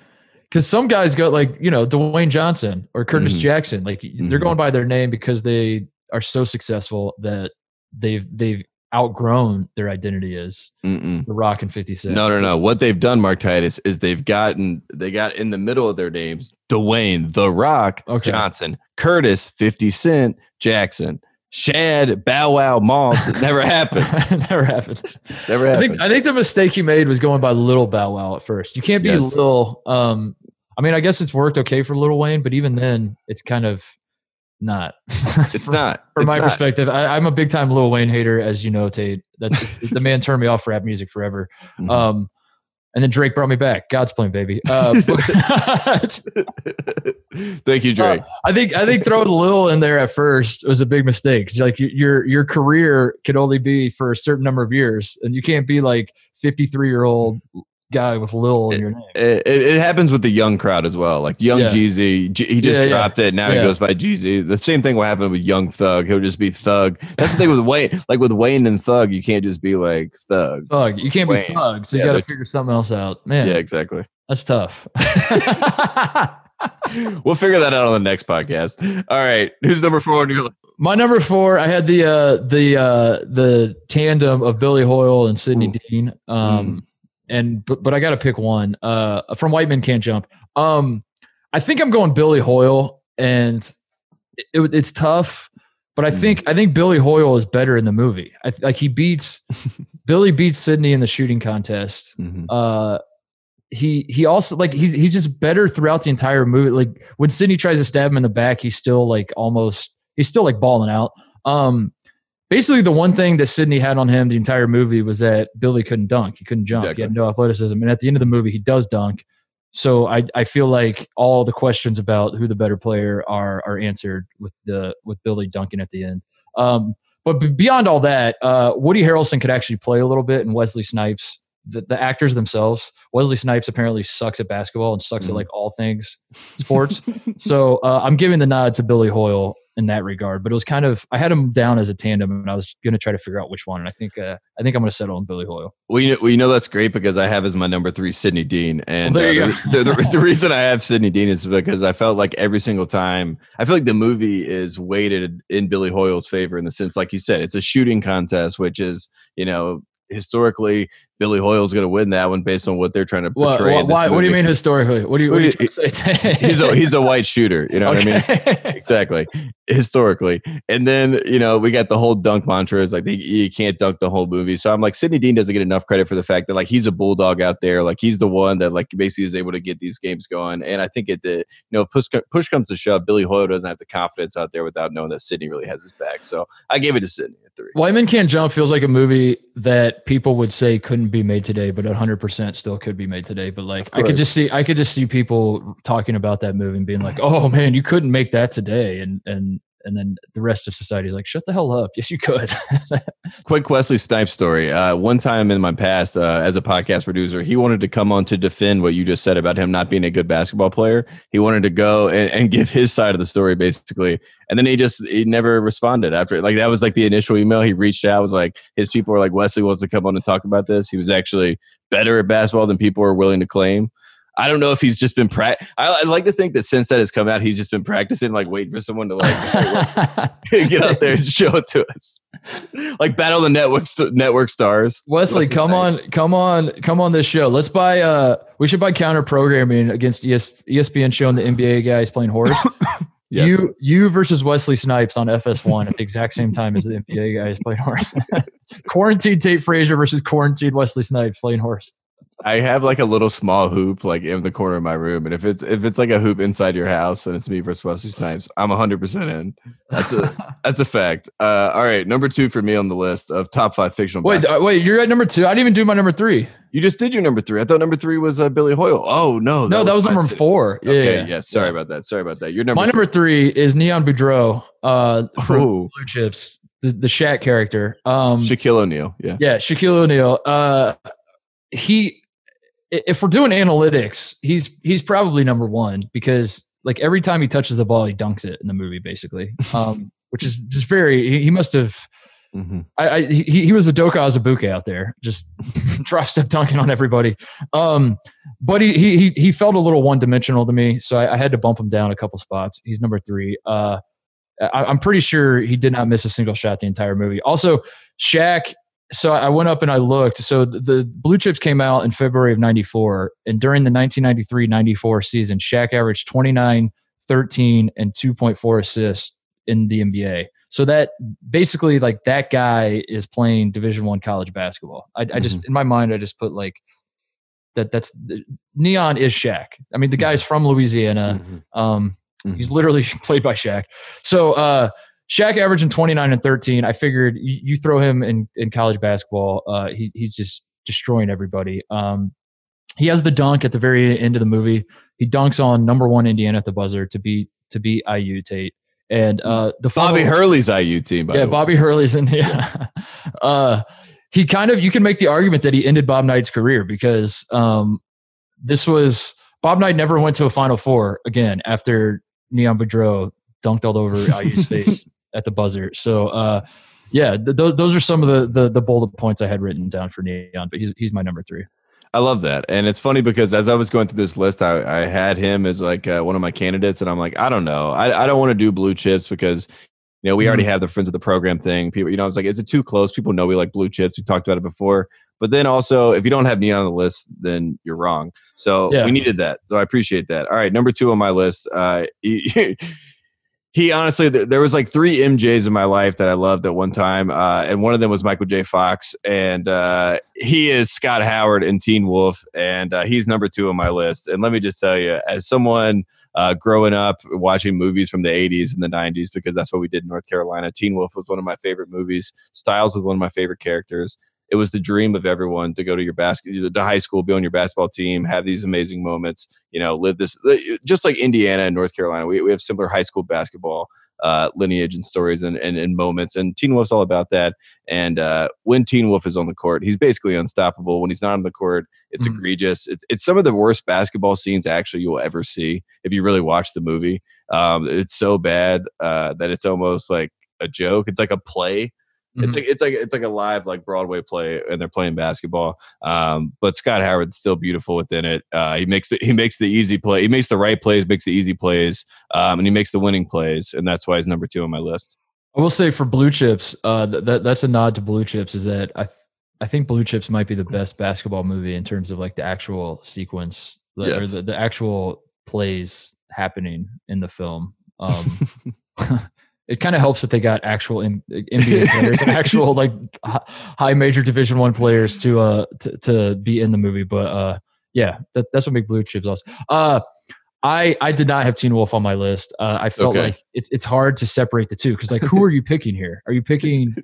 because some guys go like you know Dwayne Johnson or Curtis mm-hmm. Jackson, like mm-hmm. they're going by their name because they are so successful that they've they've outgrown their identity is Mm-mm. the Rock and 50 Cent. No, no, no. What they've done, Mark Titus, is they've gotten they got in the middle of their names Dwayne, The Rock, okay. Johnson, Curtis, 50 Cent, Jackson. Shad, Bow Wow, Moss. It never happened. never happened. Never happened. I think I think the mistake you made was going by Little Bow Wow at first. You can't be yes. little. Um, I mean, I guess it's worked okay for Little Wayne, but even then, it's kind of not. It's from, not. From it's my not. perspective, I, am a big time Lil Wayne hater, as you know, Tate. That the man turned me off rap music forever. Mm-hmm. Um, and then Drake brought me back. God's plan, baby. Uh, but, Thank you, Drake. Uh, I think I think throwing Lil in there at first was a big mistake. Like your your career could only be for a certain number of years, and you can't be like 53 year old guy with Lil in your name. It, it, it, happens with the young crowd as well. Like Young yeah. Jeezy, G- he just yeah, dropped yeah. it. Now he goes by Jeezy. The same thing will happen with Young Thug. He'll just be Thug. That's the thing with Wayne. Like with Wayne and Thug, you can't just be like Thug. Thug. You can't Wayne. be Thug. So you got to figure something else out. Man. Yeah, exactly. That's tough. we'll figure that out on the next podcast. All right, who's number four on your list? My number four, I had the uh, the uh, the tandem of Billy Hoyle and Sidney Ooh. Dean. Um, mm and but, but I got to pick one. Uh, from White Men Can't Jump. Um, I think I'm going Billy Hoyle, and it, it, it's tough, but I think I think Billy Hoyle is better in the movie. I, like he beats Billy beats Sidney in the shooting contest. Mm-hmm. Uh, he he also like he's he's just better throughout the entire movie. Like when Sidney tries to stab him in the back, he's still like almost he's still like balling out. Um, basically the one thing that Sidney had on him the entire movie was that Billy couldn't dunk. He couldn't jump. Exactly. He had no athleticism. And at the end of the movie, he does dunk. So I, I feel like all the questions about who the better player are are answered with the with Billy dunking at the end. Um, but beyond all that, uh, Woody Harrelson could actually play a little bit, and Wesley Snipes, the, the actors themselves. Wesley Snipes apparently sucks at basketball and sucks mm. at like all things sports. so uh, I'm giving the nod to Billy Hoyle in that regard. But it was kind of I had him down as a tandem, and I was going to try to figure out which one. And I think uh, I think I'm going to settle on Billy Hoyle. Well, you know, well, you know that's great because I have as my number three Sidney Dean, and well, uh, the, the, the, reason I have Sidney Dean is because I felt like every single time I feel like the movie is weighted in Billy Hoyle's favor in the sense, like you said, it's a shooting contest, which is you know historically Billy Hoyle's going to win that one based on what they're trying to portray. What, what, what do you mean historically? What do you, what do you say? he's a he's a white shooter. You know okay. what I mean? exactly. Historically, and then you know we got the whole dunk mantra. Is like they, you can't dunk the whole movie. So I'm like Sidney Dean doesn't get enough credit for the fact that like he's a bulldog out there. Like he's the one that like basically is able to get these games going. And I think it the you know push push comes to shove, Billy Hoyle doesn't have the confidence out there without knowing that Sidney really has his back. So I gave it to Sidney at three. Men Can't Jump feels like a movie that people would say couldn't be made today, but 100% still could be made today. But like, I could just see, I could just see people talking about that movie and being like, "Oh man, you couldn't make that today," and and and then the rest of society is like, shut the hell up. Yes, you could. Quick Wesley Snipes story. Uh, one time in my past, uh, as a podcast producer, he wanted to come on to defend what you just said about him not being a good basketball player. He wanted to go and, and give his side of the story, basically. And then he just he never responded after. Like that was like the initial email. He reached out, was like his people were like Wesley wants to come on and talk about this. He was actually better at basketball than people were willing to claim. I don't know if he's just been pra- I, I, like to think that since that has come out, he's just been practicing, like waiting for someone to like get out there and show it to us, like battle the network st- network stars. Wesley, come on, come on, come on this show. Let's buy. Uh, we should buy counter programming against ES- ESPN showing the NBA guys playing horse. Yes. You you versus Wesley Snipes on FS1 at the exact same time as the NBA guys playing horse. quarantine Tate Frazier versus quarantined Wesley Snipes playing horse. I have like a little small hoop like in the corner of my room, and if it's if it's like a hoop inside your house and it's me versus Wesley Snipes, I'm 100 percent in. That's a that's a fact. Uh, all right, number two for me on the list of top five fictional. Wait, uh, wait, you're at number two. I didn't even do my number three. You just did your number three. I thought number three was uh, Billy Hoyle. Oh no, that no, that was, was number four. Yeah, okay, yeah, yeah. Sorry about that. Sorry about that. Your number. My three. number three is Neon Boudreaux. uh, from Blue Chips, the the Shaq character. Um, Shaquille O'Neal. Yeah, yeah, Shaquille O'Neal. Uh, he if we're doing analytics, he's he's probably number one because like every time he touches the ball, he dunks it in the movie, basically. Um, which is just very. He, he must have. Mm-hmm. I, I, he, he was Udoka Azubuike out there, just drop step dunking on everybody. Um, but he he he felt a little one dimensional to me, so I, I, had to bump him down a couple spots. He's number three. Uh, I, am pretty sure he did not miss a single shot the entire movie. Also, Shaq so I went up and I looked. So the, the, Blue Chips came out in February of 94. And during the 1993 94 season, Shaq averaged 29, 13, and 2.4 assists in the NBA. So that basically, like, that guy is playing Division One college basketball. I, I just, mm-hmm. in my mind, I just put like, that that's Neon is Shaq. I mean, the guy's mm-hmm. from Louisiana. Mm-hmm. Um, mm-hmm. He's literally played by Shaq. So, uh, Shaq averaging 29 and 13. I figured you, you throw him in, in college basketball, uh, he, he's just destroying everybody. Um, he has the dunk at the very end of the movie. He dunks on number one Indiana at the buzzer to beat to beat IU Tate. And uh, the Bobby Hurley's IU team. yeah, Bobby Hurley's in. Yeah, uh, he kind of you can make the argument that he ended Bob Knight's career because um, this was Bob Knight never went to a Final Four again after Neon Boudreaux dunked all over IU's face at the buzzer. So, uh, yeah, th- those those are some of the, the the bullet points I had written down for Neon, but he's he's my number three. I love that, and it's funny because as I was going through this list, I, I had him as like uh, one of my candidates, and I'm like, I don't know, I I don't want to do blue chips because you know we mm already have the friends of the program thing. People, you know, I was like, is it too close? People know we like blue chips. We talked about it before, but then also if you don't have Neon on the list, then you're wrong. So yeah. we needed that. So I appreciate that. All right, number two on my list. Uh, he honestly there was like three mjs in my life that i loved at one time uh, and one of them was michael j. Fox and uh, he is scott howard in teen wolf and uh, he's number two on my list. And let me just tell you as someone uh, growing up watching movies from the 80s and the 90s because that's what we did in north carolina teen wolf was one of my favorite movies styles was one of my favorite characters it was the dream of everyone to go to your basket to high school be on your basketball team have these amazing moments you know live this just like indiana and north carolina we, we have similar high school basketball uh, lineage and stories and, and, and, moments and teen wolf's all about that and uh, when teen wolf is on the court he's basically unstoppable when he's not on the court it's mm-hmm. egregious it's, it's some of the worst basketball scenes actually you'll ever see if you really watch the movie um, it's so bad uh, that it's almost like a joke it's like a play Mm-hmm. It's like it's like it's like a live like Broadway play, and they're playing basketball. Um, but Scott Howard's still beautiful within it. Uh, he makes the, he makes the easy play. He makes the right plays, makes the easy plays, um, and he makes the winning plays, and that's why he's number two on my list. I will say for Blue Chips, uh, that that's a nod to Blue Chips. Is that I th- I think Blue Chips might be the best basketball movie in terms of like the actual sequence yes. or the, the actual plays happening in the film. Um, it kind of helps that they got actual NBA players and actual like high major Division One players to uh to, to be in the movie. But uh yeah, that, that's what make Blue Chips awesome. Uh, I I did not have Teen Wolf on my list. Uh, I felt okay. like it's it's hard to separate the two because like who are you picking here? Are you picking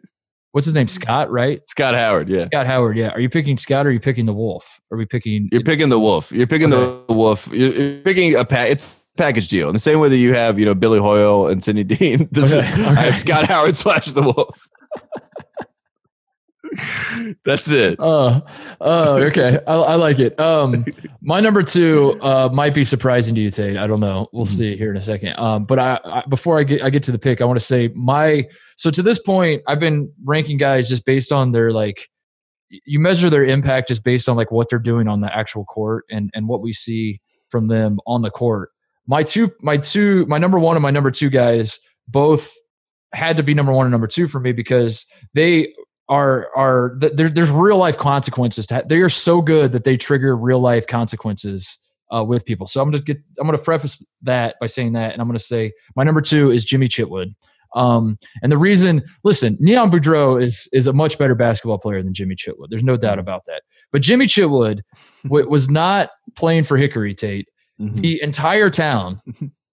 what's his name? Scott, right? Scott Howard, yeah. Scott Howard, yeah. Are you picking Scott or are you picking the Wolf? Are we picking? You're picking the Wolf. You're picking okay. the Wolf. You're, picking a pat. It's package deal. In the same way that you have, you know, Billy Hoyle and Sidney Dean. This okay, is okay. I have Scott Howard slash the Wolf. That's it. Oh, uh, okay. I, I, like it. Um, my number two uh, might be surprising to you, Tate. I don't know. We'll mm-hmm. see here in a second. Um, but I, I, before I get I get to the pick, I want to say my so to this point, I've been ranking guys just based on their like you measure their impact just based on like what they're doing on the actual court and and what we see from them on the court. My two, my two, my number one and my number two guys both had to be number one and number two for me because they are are there, there's real life consequences to they are so good that they trigger real life consequences uh, with people. So I'm gonna get I'm gonna preface that by saying that, and I'm gonna say my number two is Jimmy Chitwood. Um, and the reason, listen, Neon Boudreaux is is a much better basketball player than Jimmy Chitwood. There's no doubt about that. But Jimmy Chitwood w- was not playing for Hickory Tate. Mm-hmm. The entire town,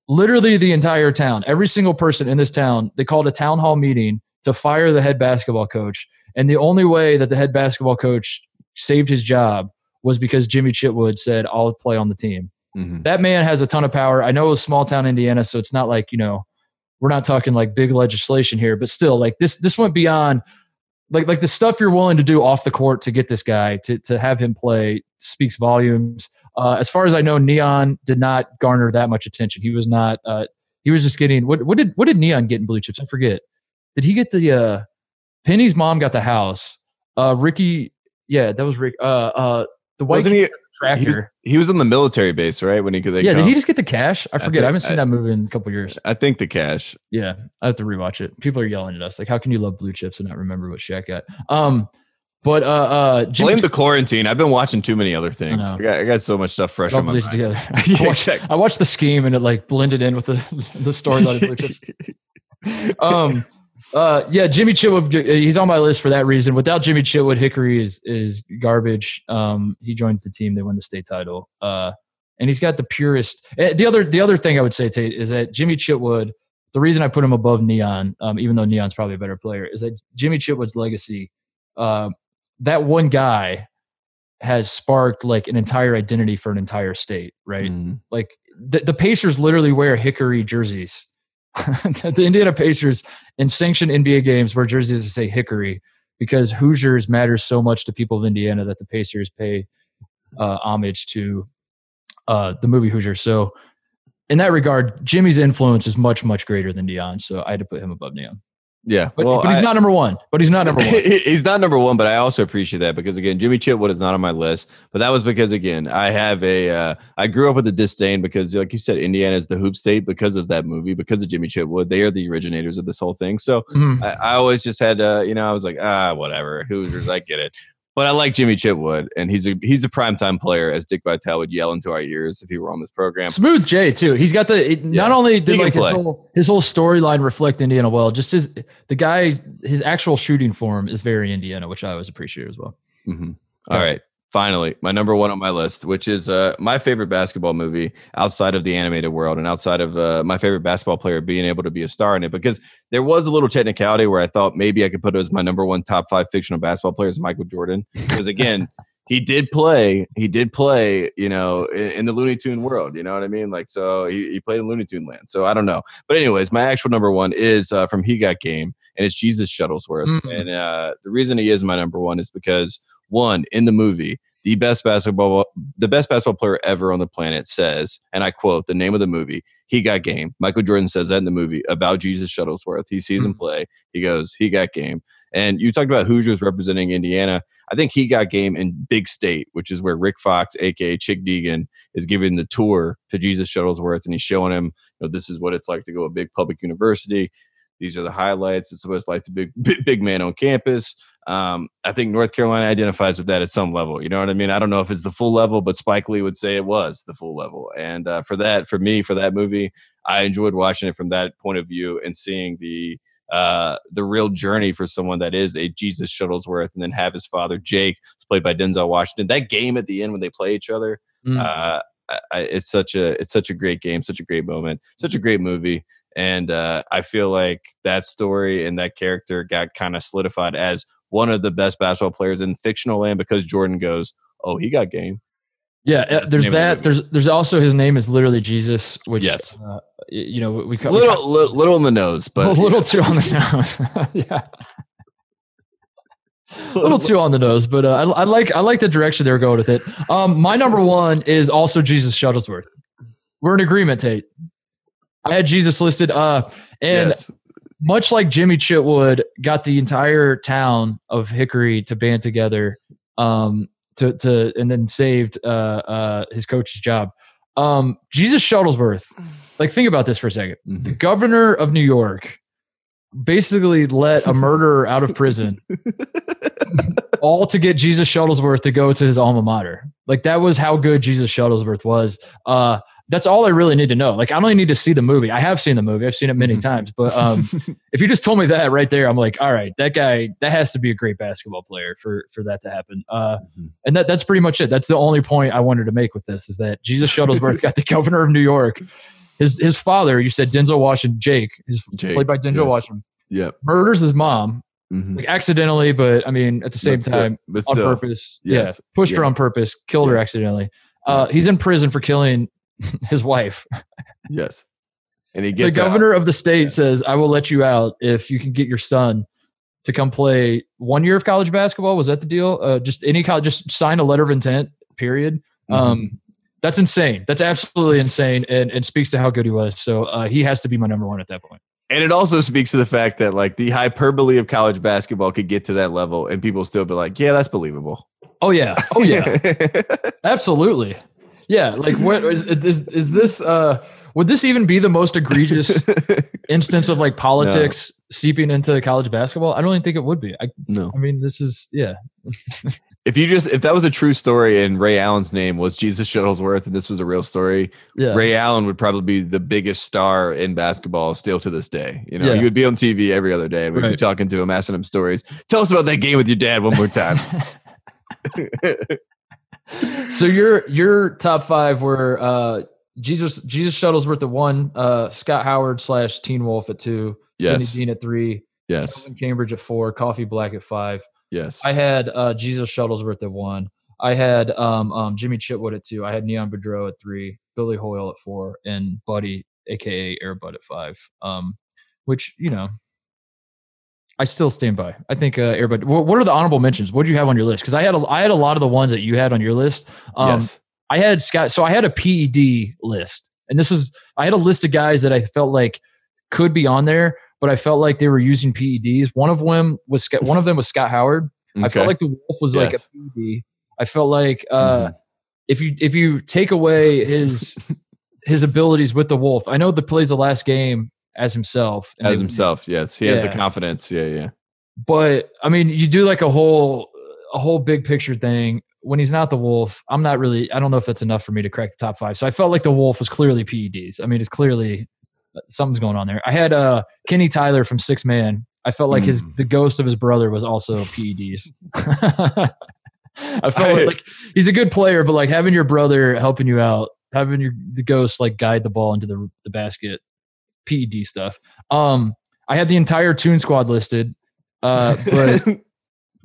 literally the entire town, every single person in this town, they called a town hall meeting to fire the head basketball coach. And the only way that the head basketball coach saved his job was because Jimmy Chitwood said, I'll play on the team. Mm-hmm. That man has a ton of power. I know it was small town Indiana, so it's not like, you know, we're not talking like big legislation here, but still like this this went beyond like like the stuff you're willing to do off the court to get this guy to to have him play speaks volumes. Uh, as far as I know, Neon did not garner that much attention. He was not. Uh, he was just getting what what did what did Neon get in blue chips? I forget. Did he get the uh, Penny's mom got the house? Uh, Ricky, yeah, that was Rick. Uh, uh, the white Wasn't he, tractor. He was, he was, on the military base, right? When he could. Yeah, come? did he just get the cash? I forget. I, think, I haven't seen I, that movie in a couple years. I think the cash. Yeah, I have to rewatch it. People are yelling at us like, "How can you love blue chips and not remember what Shaq got?" Um, but uh, uh, Jimmy blame the quarantine. I've been watching too many other things. I, I, got, I got, so much stuff fresh on my mind. Together. I, watched, I watched the scheme and it like blended in with the the storyline of blue chips. Um. Uh, yeah, Jimmy Chitwood. He's on my list for that reason. Without Jimmy Chitwood, Hickory is is garbage. Um, he joins the team. They win the state title. Uh, and he's got the purest. Eh, the other the other thing I would say Tate is that Jimmy Chitwood. The reason I put him above Neon, um, even though Neon's probably a better player, is that Jimmy Chitwood's legacy. Uh, that one guy has sparked like an entire identity for an entire state, right? Mm. Like the, the Pacers literally wear Hickory jerseys the Indiana Pacers in sanctioned NBA games wear jerseys that say Hickory because Hoosiers matters so much to people of Indiana that the Pacers pay uh, homage to uh, the movie Hoosiers. So, in that regard, Jimmy's influence is much, much greater than Neon. So, I had to put him above Neon. Yeah, but, well, but he's I, not number one. But he's not number one. he's not number one. But I also appreciate that because again, Jimmy Chitwood is not on my list. But that was because again, I have a uh, I grew up with a disdain because, like you said, Indiana is the hoop state because of that movie, because of Jimmy Chitwood. They are the originators of this whole thing. So mm-hmm. I, I, always just had, uh, you know, I was like, ah, whatever, Hoosiers, I get it. But I like Jimmy Chitwood, and he's a he's a primetime player, as Dick Vitale would yell into our ears if he were on this program. Smooth Jay too. He's got the it, yeah. not only did like his whole his whole storyline reflect Indiana well, just his the guy his actual shooting form is very Indiana, which I always appreciate as well. Mm-hmm. All right, finally, my number one on my list, which is uh, my favorite basketball movie outside of the animated world and outside of uh, my favorite basketball player being able to be a star in it. Because there was a little technicality where I thought maybe I could put it as my number one top five fictional basketball players, Michael Jordan. Because again, he did play, he did play, you know, in, in, the Looney Tune world. You know what I mean? Like, so he, he, played in Looney Tune land. So I don't know. But anyways, my actual number one is uh, from He Got Game, and it's Jesus Shuttlesworth. Mm. And uh, the reason he is my number one is because one in the movie the best basketball the best basketball player ever on the planet says, and I quote the name of the movie, he got game. Michael Jordan says that in the movie about Jesus Shuttlesworth. He sees him hmm. play. He goes, he got game. And you talked about Hoosiers representing Indiana. I think he got game in Big State, which is where Rick Fox, aka Chick Deegan, is giving the tour to Jesus Shuttlesworth, and he's showing him, you know, this is what it's like to go to a big public university. These are the highlights. It's what it's like to be big, big man on campus. Um, I think North Carolina identifies with that at some level. You know what I mean? I don't know if it's the full level, but Spike Lee would say it was the full level. And uh, for that, for me, for that movie, I enjoyed watching it from that point of view and seeing the uh, the real journey for someone that is a Jesus Shuttlesworth, and then have his father Jake, played by Denzel Washington. That game at the end when they play each other, mm. uh, I, it's such a it's such a great game, such a great moment, such a great movie. And uh, I feel like that story and that character got kind of solidified as one of the best basketball players in fictional land because Jordan goes, "Oh, he got game." Yeah, That's there's that. There's there's also his name is literally Jesus, which yes, uh, you know we call little we call, little in the nose, but a little too on the nose. yeah, a little too on the nose, but uh, I, I, like I like the direction they're going with it. Um, my number one is also Jesus Shuttlesworth. We're in agreement, Tate. I had Jesus listed, uh, and yes. Much like Jimmy Chitwood got the entire town of Hickory to band together, um, to to and then saved uh, uh, his coach's job. Um, Jesus Shuttlesworth, like think about this for a 2nd mm-hmm. The governor of New York basically let a murderer out of prison all to get Jesus Shuttlesworth to go to his alma mater. Like that was how good Jesus Shuttlesworth was. Uh, that's all I really need to know. Like I don't even need to see the movie. I have seen the movie. I've seen it many mm-hmm. times. But um, if you just told me that right there, I'm like, all right, that guy that has to be a great basketball player for for that to happen. Uh, mm-hmm. And that that's pretty much it. That's the only point I wanted to make with this is that Jesus Shuttlesworth got the governor of New York. His his father, you said Denzel Washington, Jake, is played by Denzel yes. Washington. Yeah, murders his mom. Mm-hmm. Like accidentally, but I mean, at the same but time, on still, purpose. Yes. Yeah, pushed yeah. her on purpose, killed yes. her accidentally. Uh, he's in prison for killing his wife. yes. And he gets the governor out. of the state yeah. says, I will let you out if you can get your son to come play one year of college basketball. Was that the deal? Uh, just any college, just sign a letter of intent, period. Mm-hmm. Um, that's insane. That's absolutely insane and, and speaks to how good he was. So uh, he has to be my number one at that point. And it also speaks to the fact that like the hyperbole of college basketball could get to that level and people still be like, yeah, that's believable. Oh yeah. Oh yeah. Absolutely. Yeah, like what is is is this? Uh, would this even be the most egregious instance of like politics no. seeping into college basketball? I don't even think it would be. I no. I mean, this is yeah. if you just if that was a true story and Ray Allen's name was Jesus Shuttlesworth and this was a real story, yeah. Ray Allen would probably be the biggest star in basketball still to this day. You know, yeah. he would be on TV every other day. We'd right. be talking to him, asking him stories. Tell us about that game with your dad one more time so your your top five were uh, Jesus Jesus Shuttlesworth at one, uh, Scott Howard slash Teen Wolf at two, yes. Sidney Dean at three, yes, Cambridge at four, Coffee Black at five. Yes, I had uh, Jesus Shuttlesworth at one. I had um, um, Jimmy Chitwood at two. I had Neon Boudreaux at three, Billy Hoyle at four, and Buddy, aka Airbud, at five. Um, which you know I still stand by. I think uh, everybody. What are the honorable mentions? What do you have on your list? Because I had a, I had a lot of the ones that you had on your list. Um, yes. I had Scott. So I had a PED list, and this is I had a list of guys that I felt like could be on there, but I felt like they were using PEDs. One of them was Scott. one of them was Scott Howard. Okay. I felt like the Wolf was yes. like a PED. I felt like uh, mm-hmm. if you if you take away his his abilities with the Wolf, I know the plays the last game as himself. As himself, yes, he yeah. has the confidence. Yeah, yeah. But I mean, you do like a whole a whole big picture thing when he's not the wolf. I'm not really. I don't know if that's enough for me to crack the top five. So I felt like the wolf was clearly PEDs. I mean, it's clearly uh, something's going on there. I had uh Kenny Tyler from Sixth Man. I felt like mm. his hmm. the ghost of his brother was also PEDs. I felt I, like he's a good player, but like having your brother helping you out, having your the ghost like guide the ball into the the basket PED stuff. Um, I had the entire Toon Squad listed, uh, but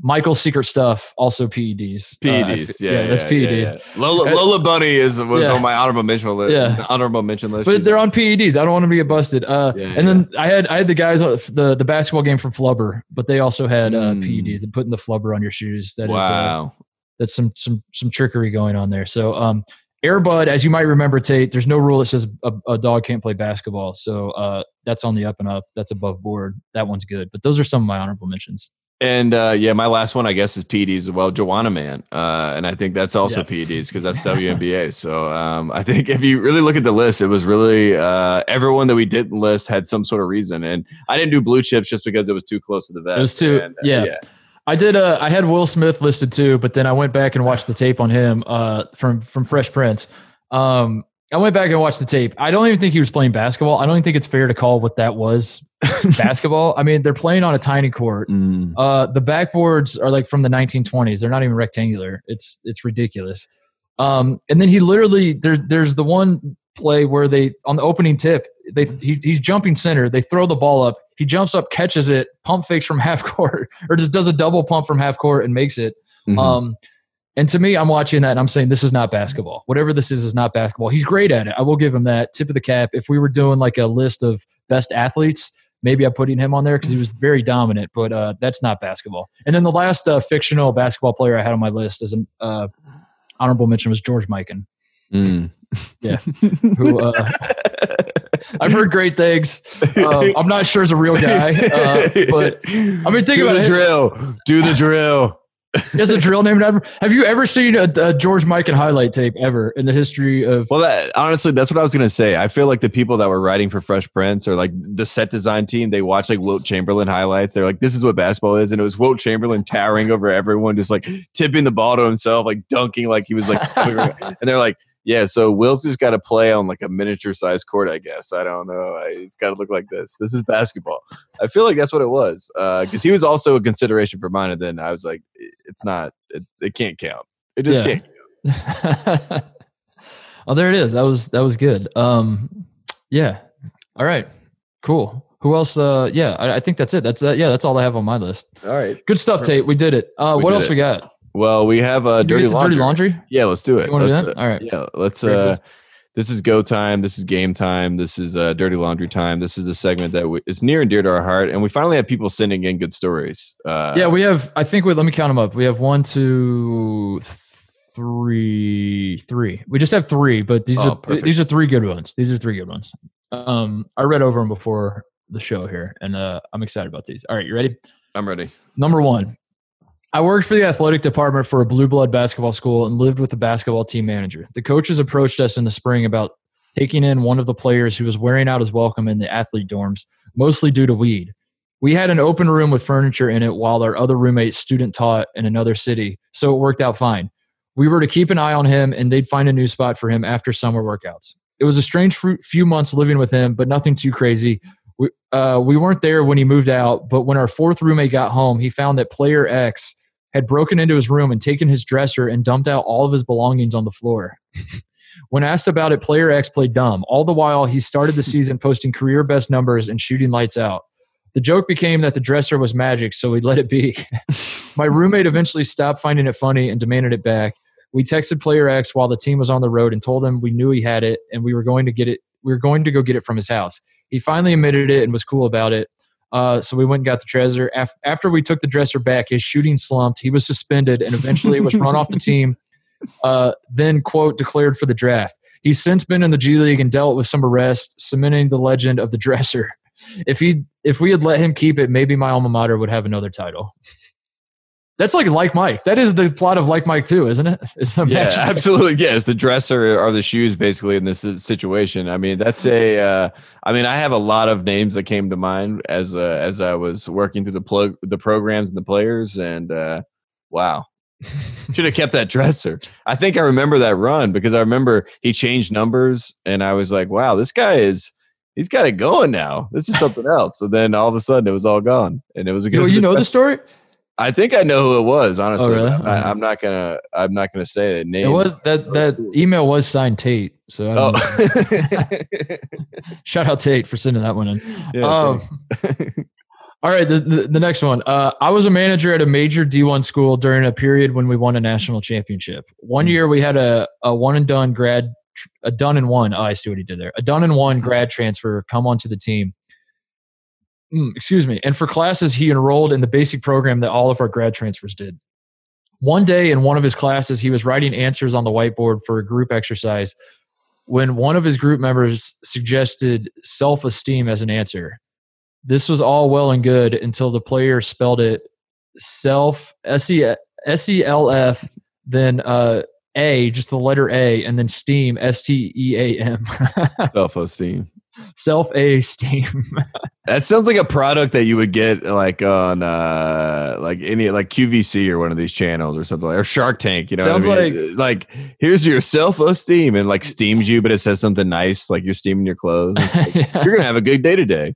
Michael's secret stuff also PEDs. PEDs, uh, yeah, yeah, that's PEDs. Yeah, yeah. Lola, Lola Bunny is was on my honorable mention list. Yeah. honorable mention list. But they're on PEDs. I don't want them to get busted. Uh, and then I had I had the guys uh, the the basketball game from Flubber, but they also had uh, mm. PEDs and putting the Flubber on your shoes. That wow. is, uh, that's some some some trickery going on there. So um, Airbud, as you might remember, Tate, there's no rule that says a, a dog can't play basketball. So uh, that's on the up and up. That's above board. That one's good. But those are some of my honorable mentions. And uh, yeah, my last one, I guess, is PEDs as well. Juwanna Mann. Uh, and I think that's also yeah. PEDs because that's WNBA. so um, I think if you really look at the list, it was really uh, everyone that we didn't list had some sort of reason. And I didn't do blue chips just because it was too close to the vest. It was too, and, uh, yeah. yeah. I did. Uh, I had Will Smith listed too, but then I went back and watched the tape on him uh, from from Fresh Prince. Um, I went back and watched the tape. I don't even think he was playing basketball. I don't even think it's fair to call what that was basketball. I mean, they're playing on a tiny court. Mm. Uh, the backboards are like from the 1920s. They're not even rectangular. It's it's ridiculous. Um, and then he literally there there's the one play where they on the opening tip they he, he's jumping center. They throw the ball up. He jumps up, catches it, pump fakes from half court, or just does a double pump from half court and makes it. Mm-hmm. Um, And to me, I'm watching that and I'm saying this is not basketball. Whatever this is is not basketball. He's great at it. I will give him that tip of the cap. If we were doing like a list of best athletes, maybe I'm putting him on there because he was very dominant. But uh, that's not basketball. And then the last uh, fictional basketball player I had on my list as an uh, honorable mention was George Mikan. Mm. Yeah, who uh, I've heard great things. Uh, I'm not sure he's a real guy, uh, but I mean, think Do about the it. drill. Do the drill. Is a drill named? Have you ever seen a, a George Mikan highlight tape ever in the history of? Well, that, honestly, that's what I was gonna say. I feel like the people that were writing for Fresh Prince or like the set design team, they watch like Wilt Chamberlain highlights. They're like, "This is what basketball is," and it was Wilt Chamberlain towering over everyone, just like tipping the ball to himself, like dunking, like he was like, and they're like yeah, so Will's just got to play on like a miniature size court, I guess. I don't know. I, it's got to look like this. This is basketball. I feel like that's what it was because uh, he was also a consideration for mine. And then I was like, it's not. It, it can't count. It just yeah. can't. oh, there it is. That was that was good. Um, yeah. All right. Cool. Who else? Uh, yeah, I, I think that's it. That's uh, yeah, that's all I have on my list. All right. Good stuff, Tate. We did it. Uh, what else it. we got? Well, we have a dirty laundry. dirty laundry. Yeah, let's do it. You want to do that? All right. Yeah, let's. Uh, this is go time. This is game time. This is uh, dirty laundry time. This is a segment that we, is near and dear to our heart, and we finally have people sending in good stories. Uh, yeah, we have. I think. We, let me count them up. We have one, two, three, three. We just have three, but these oh, are perfect. these are three good ones. These are three good ones. Um, I read over them before the show here, and uh, I'm excited about these. All right, you ready? I'm ready. Number one. I worked for the athletic department for a blue blood basketball school and lived with the basketball team manager. The coaches approached us in the spring about taking in one of the players who was wearing out his welcome in the athlete dorms, mostly due to weed. We had an open room with furniture in it while our other roommate student taught in another city, so it worked out fine. We were to keep an eye on him and they'd find a new spot for him after summer workouts. It was a strange few months living with him, but nothing too crazy. We, uh, we weren't there when he moved out, but when our fourth roommate got home, he found that player X had broken into his room and taken his dresser and dumped out all of his belongings on the floor. when asked about it, player X played dumb. All the while, he started the season posting career best numbers and shooting lights out. The joke became that the dresser was magic, so we let it be. My roommate eventually stopped finding it funny and demanded it back. We texted player X while the team was on the road and told him we knew he had it and we were going to get it. We were going to go get it from his house. He finally admitted it and was cool about it. Uh, so we went and got the dresser. after we took the dresser back, his shooting slumped. He was suspended and eventually was run off the team. Uh, then, quote, declared for the draft. He's since been in the G League and dealt with some arrests, cementing the legend of the dresser. If he if we had let him keep it, maybe my alma mater would have another title. That's like like Mike. That is the plot of like Mike too, isn't it? yeah, absolutely. Yes, the dresser are the shoes basically in this situation. I mean, that's a. Uh, I mean, I have a lot of names that came to mind as uh, as I was working through the plug the programs and the players, and uh, wow, should have kept that dresser. I think I remember that run because I remember he changed numbers, and I was like, wow, this guy is. He's got it going now. This is something else. So then all of a sudden it was all gone, and it was a good. You, you know the story. I think I know who it was. Honestly, oh, really? I, am not gonna. I'm not gonna say the name. It was that that schools. email was signed Tate. So I oh. shout out Tate for sending that one in. Yeah, um, all right, the, the, the next one. Uh, I was a manager at a major D1 school during a period when we won a national championship. One mm. year we had a, a one and done grad, a done and one. Oh, I see what he did there. A done and one grad transfer come onto the team mm, excuse me. And for classes, he enrolled in the basic program that all of our grad transfers did. One day in one of his classes, he was writing answers on the whiteboard for a group exercise when one of his group members suggested self esteem as an answer. This was all well and good until the player spelled it self, S E L F, then uh, A, just the letter A, and then steam, S T E A M. Self esteem self esteem. that sounds like a product that you would get like on uh like any like QVC or one of these channels or something like, or Shark Tank. You know, sounds I mean? like like here's your self esteem and like steams you, but it says something nice like you're steaming your clothes. Like, yeah. You're gonna have a good day today.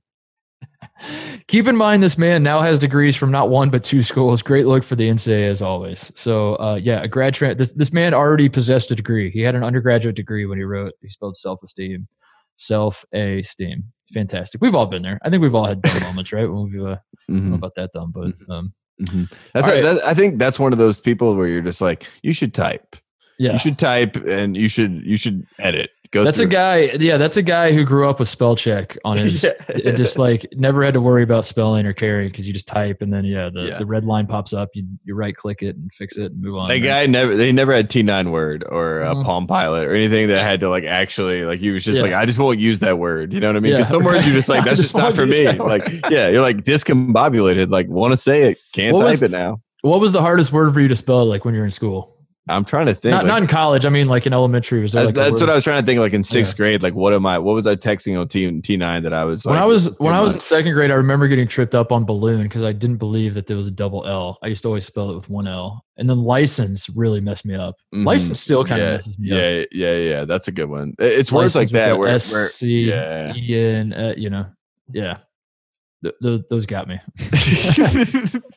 Keep in mind, this man now has degrees from not one but two schools. Great look for the NCAA as always. So, uh, yeah, a grad. Tra- this this man already possessed a degree. He had an undergraduate degree when he wrote. He spelled self esteem self esteem. Fantastic. We've all been there. I think we've all had dumb moments, right? When we've uh, mm-hmm. about that dumb, but mm-hmm. um, Mm-hmm. That's right. that's, I think that's one of those people where you're just like, you should type. Yeah. You should type and you should you should edit. Go that's through. a guy. Yeah, that's a guy who grew up with spell check on his. yeah. Just like never had to worry about spelling or carrying because you just type and then yeah, the, yeah. the red line pops up. You you right click it and fix it and move on. That guy never. They never had T nine word or a mm-hmm. Palm Pilot or anything that had to like actually like he was just yeah. like I just won't use that word. You know what I mean? Because some words you're just like that's just, just not for me. Like yeah, you're like discombobulated. Like want to say it, can't what type was, it now. What was the hardest word for you to spell? Like when you're in school? I'm trying to think. Not, like, not in college. I mean, like in elementary. Was there like that's what I was trying to think. Like in sixth yeah. grade, like what am I? What was I texting on T T nine that I was when I was when I was in second grade. I remember getting tripped up on balloon because I didn't believe that there was a double L. I used to always spell it with one L. And then license really messed me up. Mm-hmm. License still kind yeah, of messes me yeah, up. Yeah, yeah, yeah. That's a good one. It's words like that where S C E N. Uh, you know, yeah. Th- th- those got me.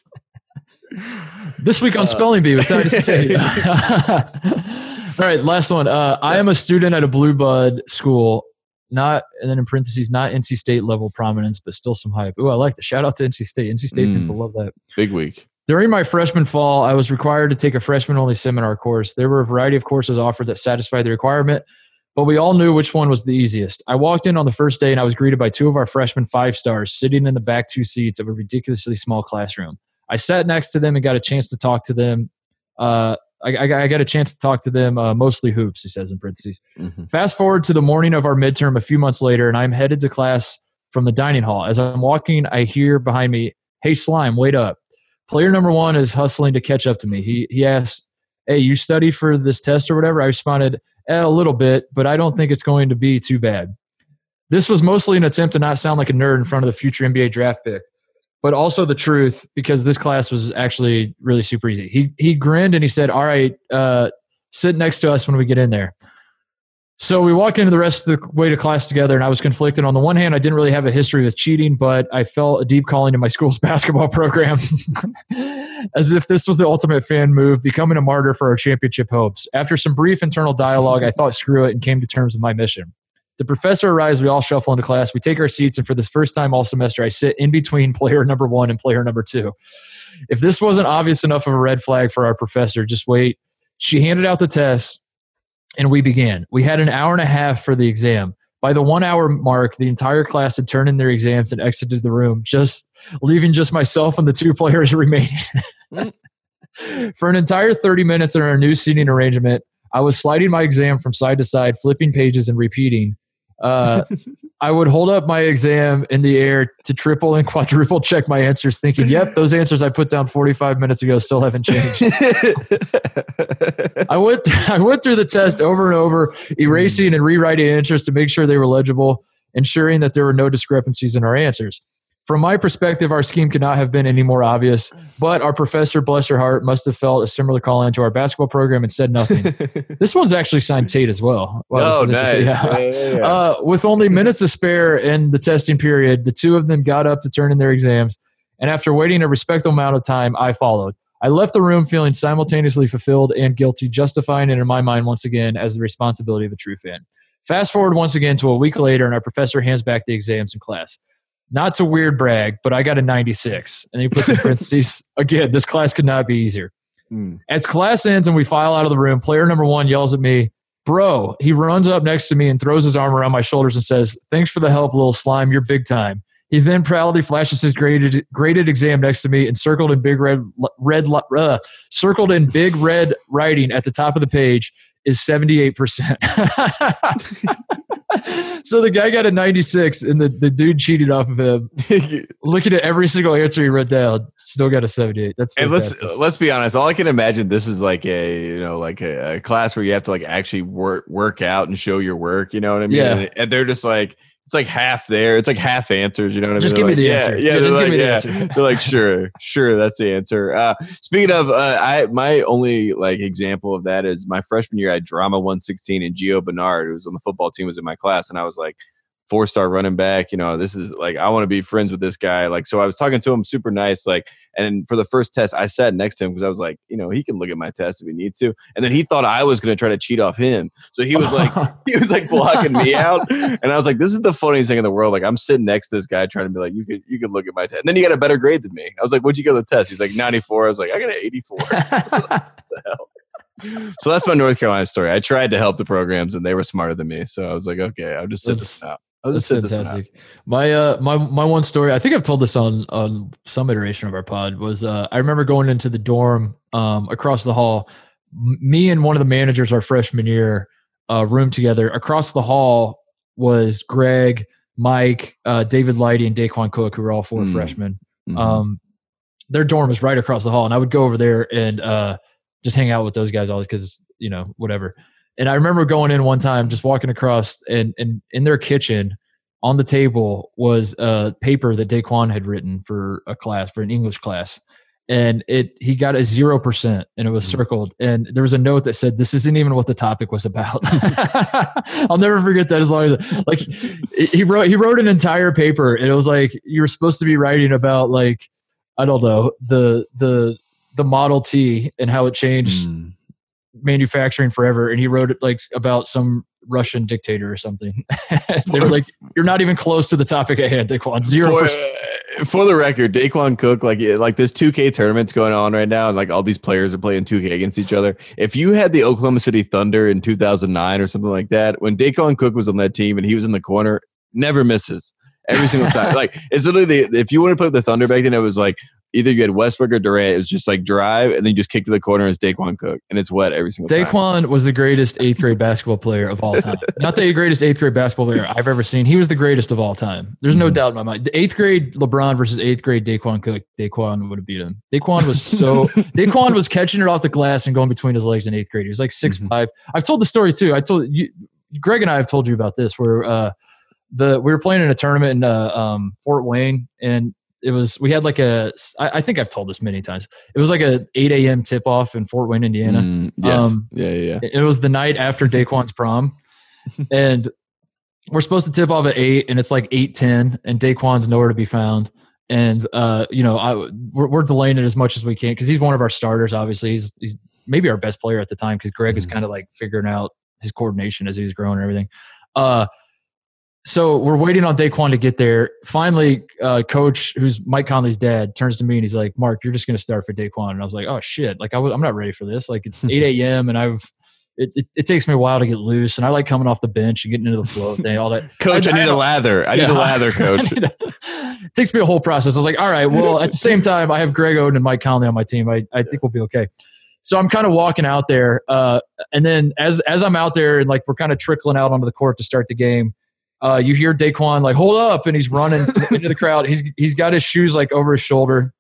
this week on uh, Spelling Bee with Titus Tate. All right, last one. Uh, I am a student at a blue blood school, not and then in parentheses, not NC State level prominence, but still some hype. Oh, I like the shout out to NC State. NC State mm, fans will love that. Big week. During my freshman fall, I was required to take a freshman only seminar course. There were a variety of courses offered that satisfied the requirement, but we all knew which one was the easiest. I walked in on the first day and I was greeted by two of our freshman five stars sitting in the back two seats of a ridiculously small classroom. I sat next to them and got a chance to talk to them. Uh, I, I, I, got a chance to talk to them, uh, mostly hoops, he says in parentheses. Mm-hmm. Fast forward to the morning of our midterm a few months later, and I'm headed to class from the dining hall. As I'm walking, I hear behind me, Hey, Slime, wait up. Player number one is hustling to catch up to me. He, he asked, Hey, you study for this test or whatever? I responded, eh, A little bit, but I don't think it's going to be too bad. This was mostly an attempt to not sound like a nerd in front of the future NBA draft pick but also the truth because this class was actually really super easy. He he grinned and he said, "All right, uh, sit next to us when we get in there." So we walked into the rest of the way to class together, and I was conflicted. On the one hand, I didn't really have a history with cheating, but I felt a deep calling to my school's basketball program, as if this was the ultimate fan move, becoming a martyr for our championship hopes. After some brief internal dialogue, I thought, "Screw it," and came to terms with my mission. The professor arrives. We all shuffle into class. We take our seats, and for the first time all semester, I sit in between player number one and player number two. If this wasn't obvious enough of a red flag for our professor, just wait. She handed out the test, and we began. We had an hour and a half for the exam. By the one hour mark, the entire class had turned in their exams and exited the room, just leaving just myself and the two players remaining. For an entire 30 minutes in our new seating arrangement, I was sliding my exam from side to side, flipping pages and repeating. Uh, I would hold up my exam in the air to triple and quadruple check my answers, thinking, "Yep, those answers I put down 45 minutes ago still haven't changed." I went I went through the test over and over, erasing and rewriting answers to make sure they were legible, ensuring that there were no discrepancies in our answers. From my perspective, our scheme could not have been any more obvious, but our professor, bless her heart, must have felt a similar call into our basketball program and said nothing. this one's actually signed Tate as well. Wow, oh, nice. Yeah. Yeah, yeah, uh, with only minutes to spare in the testing period, the two of them got up to turn in their exams, and after waiting a respectable amount of time, I followed. I left the room feeling simultaneously fulfilled and guilty, justifying it in my mind once again as the responsibility of a true fan. Fast forward once again to a week later, and our professor hands back the exams in class not to weird brag, but I got a 96. And he puts in parentheses, again, this class could not be easier. Mm. As class ends and we file out of the room, player number one yells at me, Bro, he runs up next to me and throws his arm around my shoulders and says, Thanks for the help, little slime. You're big time. He then proudly flashes his graded, graded exam next to me and circled in big red, red uh, circled in big red writing at the top of the page is 78%. so the guy got a 96 and the, the dude cheated off of him. Looking at every single answer he wrote down, still got a 78. That's fantastic. And let's let's be honest. All I can imagine this is like a you know like a, a class where you have to like actually work work out and show your work. You know what I mean? Yeah. And, and they're just like it's like half there. It's like half answers. You know what I mean? Just give me the yeah, answer. Yeah, yeah just like, give me the yeah. answer. they're like, sure, sure, that's the answer. Uh, speaking of, uh, I my only like example of that is my freshman year. I had drama 116 and Gio Bernard, who was on the football team, was in my class, and I was like, four star running back. You know, this is like I want to be friends with this guy. Like, so I was talking to him, super nice. Like, and for the first test, I sat next to him because I was like, you know, he can look at my test if he needs to. And then he thought I was going to try to cheat off him, so he was like, he was like blocking me out. And I was like, this is the funniest thing in the world. Like, I'm sitting next to this guy trying to be like, you could you could look at my test. And then he got a better grade than me. I was like, what'd you get the test? He's like 94. I was like, I got an 84. so that's my North Carolina story. I tried to help the programs, and they were smarter than me. So I was like, okay, I'll just sit that's, this out. I'll just that's fantastic. My uh, my my one story. I think I've told this on on some iteration of our pod. Was uh, I remember going into the dorm um, across the hall. Me and one of the managers, our freshman year, uh, room together. Across the hall was Greg, Mike, uh, David Lighty, and Daequan Cook, who were all 4 mm. freshmen. Mm-hmm. Um, their dorm was right across the hall, and I would go over there and uh, just hang out with those guys always because you know whatever. And I remember going in one time, just walking across, and and in their kitchen on the table was a paper that Daequan had written for a class for an English class, and it he got a zero percent, and it was mm. circled, and there was a note that said, "This isn't even what the topic was about." I'll never forget that as long as like he wrote he wrote an entire paper, and it was like you were supposed to be writing about like I don't know the the the Model T and how it changed mm. Manufacturing forever. And he wrote it like about some Russian dictator or something. they were like, "You're not even close to the topic at hand, Daequan. Zero for, uh, for the record, Daequan Cook, like like there's 2K tournaments going on right now, and like all these players are playing 2K against each other. If you had the Oklahoma City Thunder in 2009 or something like that, when Daequan Cook was on that team and he was in the corner, never misses every single time. like it's literally the, if you want to play with the Thunder back then, it was like either you had Westbrook or Durant. It was just like drive and then you just kick to the corner as Daequan Cook, and it's wet every single Daequan time. Daequan was the greatest eighth grade basketball player of all time. Not the greatest eighth grade basketball player I've ever seen. He was the greatest of all time. There's no mm-hmm. doubt in my mind. The eighth grade LeBron versus eighth grade Daequan Cook. Daequan would have beat him. Daequan was so Daequan was catching it off the glass and going between his legs in eighth grade. He was like 6 mm-hmm. five. I've told the story too. I told you, Greg and I have told you about this where. uh the we were playing in a tournament in uh, um, Fort Wayne, and it was we had like a I, I think I've told this many times. It was like a 8 a.m. tip off in Fort Wayne, Indiana. Mm, yes. Um, yeah, yeah, yeah. It was the night after Daequan's prom, and we're supposed to tip off at eight, and it's like eight ten, and Daequan's nowhere to be found. And uh, you know, I we're, we're delaying it as much as we can because he's one of our starters. Obviously, he's he's maybe our best player at the time because Greg mm. is kind of like figuring out his coordination as he's growing and everything. Uh, so we're waiting on Daequan to get there. Finally, uh, coach, who's Mike Conley's dad, turns to me and he's like, "Mark, you're just going to start for Daequan." And I was like, "Oh shit! Like I was, I'm not ready for this. Like it's 8 a.m. and I've it, it, it, takes me a while to get loose, and I like coming off the bench and getting into the flow thing, all that. coach, I, I need I, a lather. I yeah, need a lather, coach. A, it takes me a whole process. I was like, all right, well, at the same time, I have Greg Oden and Mike Conley on my team. I, I think we'll be okay. So I'm kind of walking out there, uh, and then as as I'm out there and like we're kind of trickling out onto the court to start the game, uh, you hear Daequan like hold up, and he's running into the crowd. He's he's got his shoes like over his shoulder,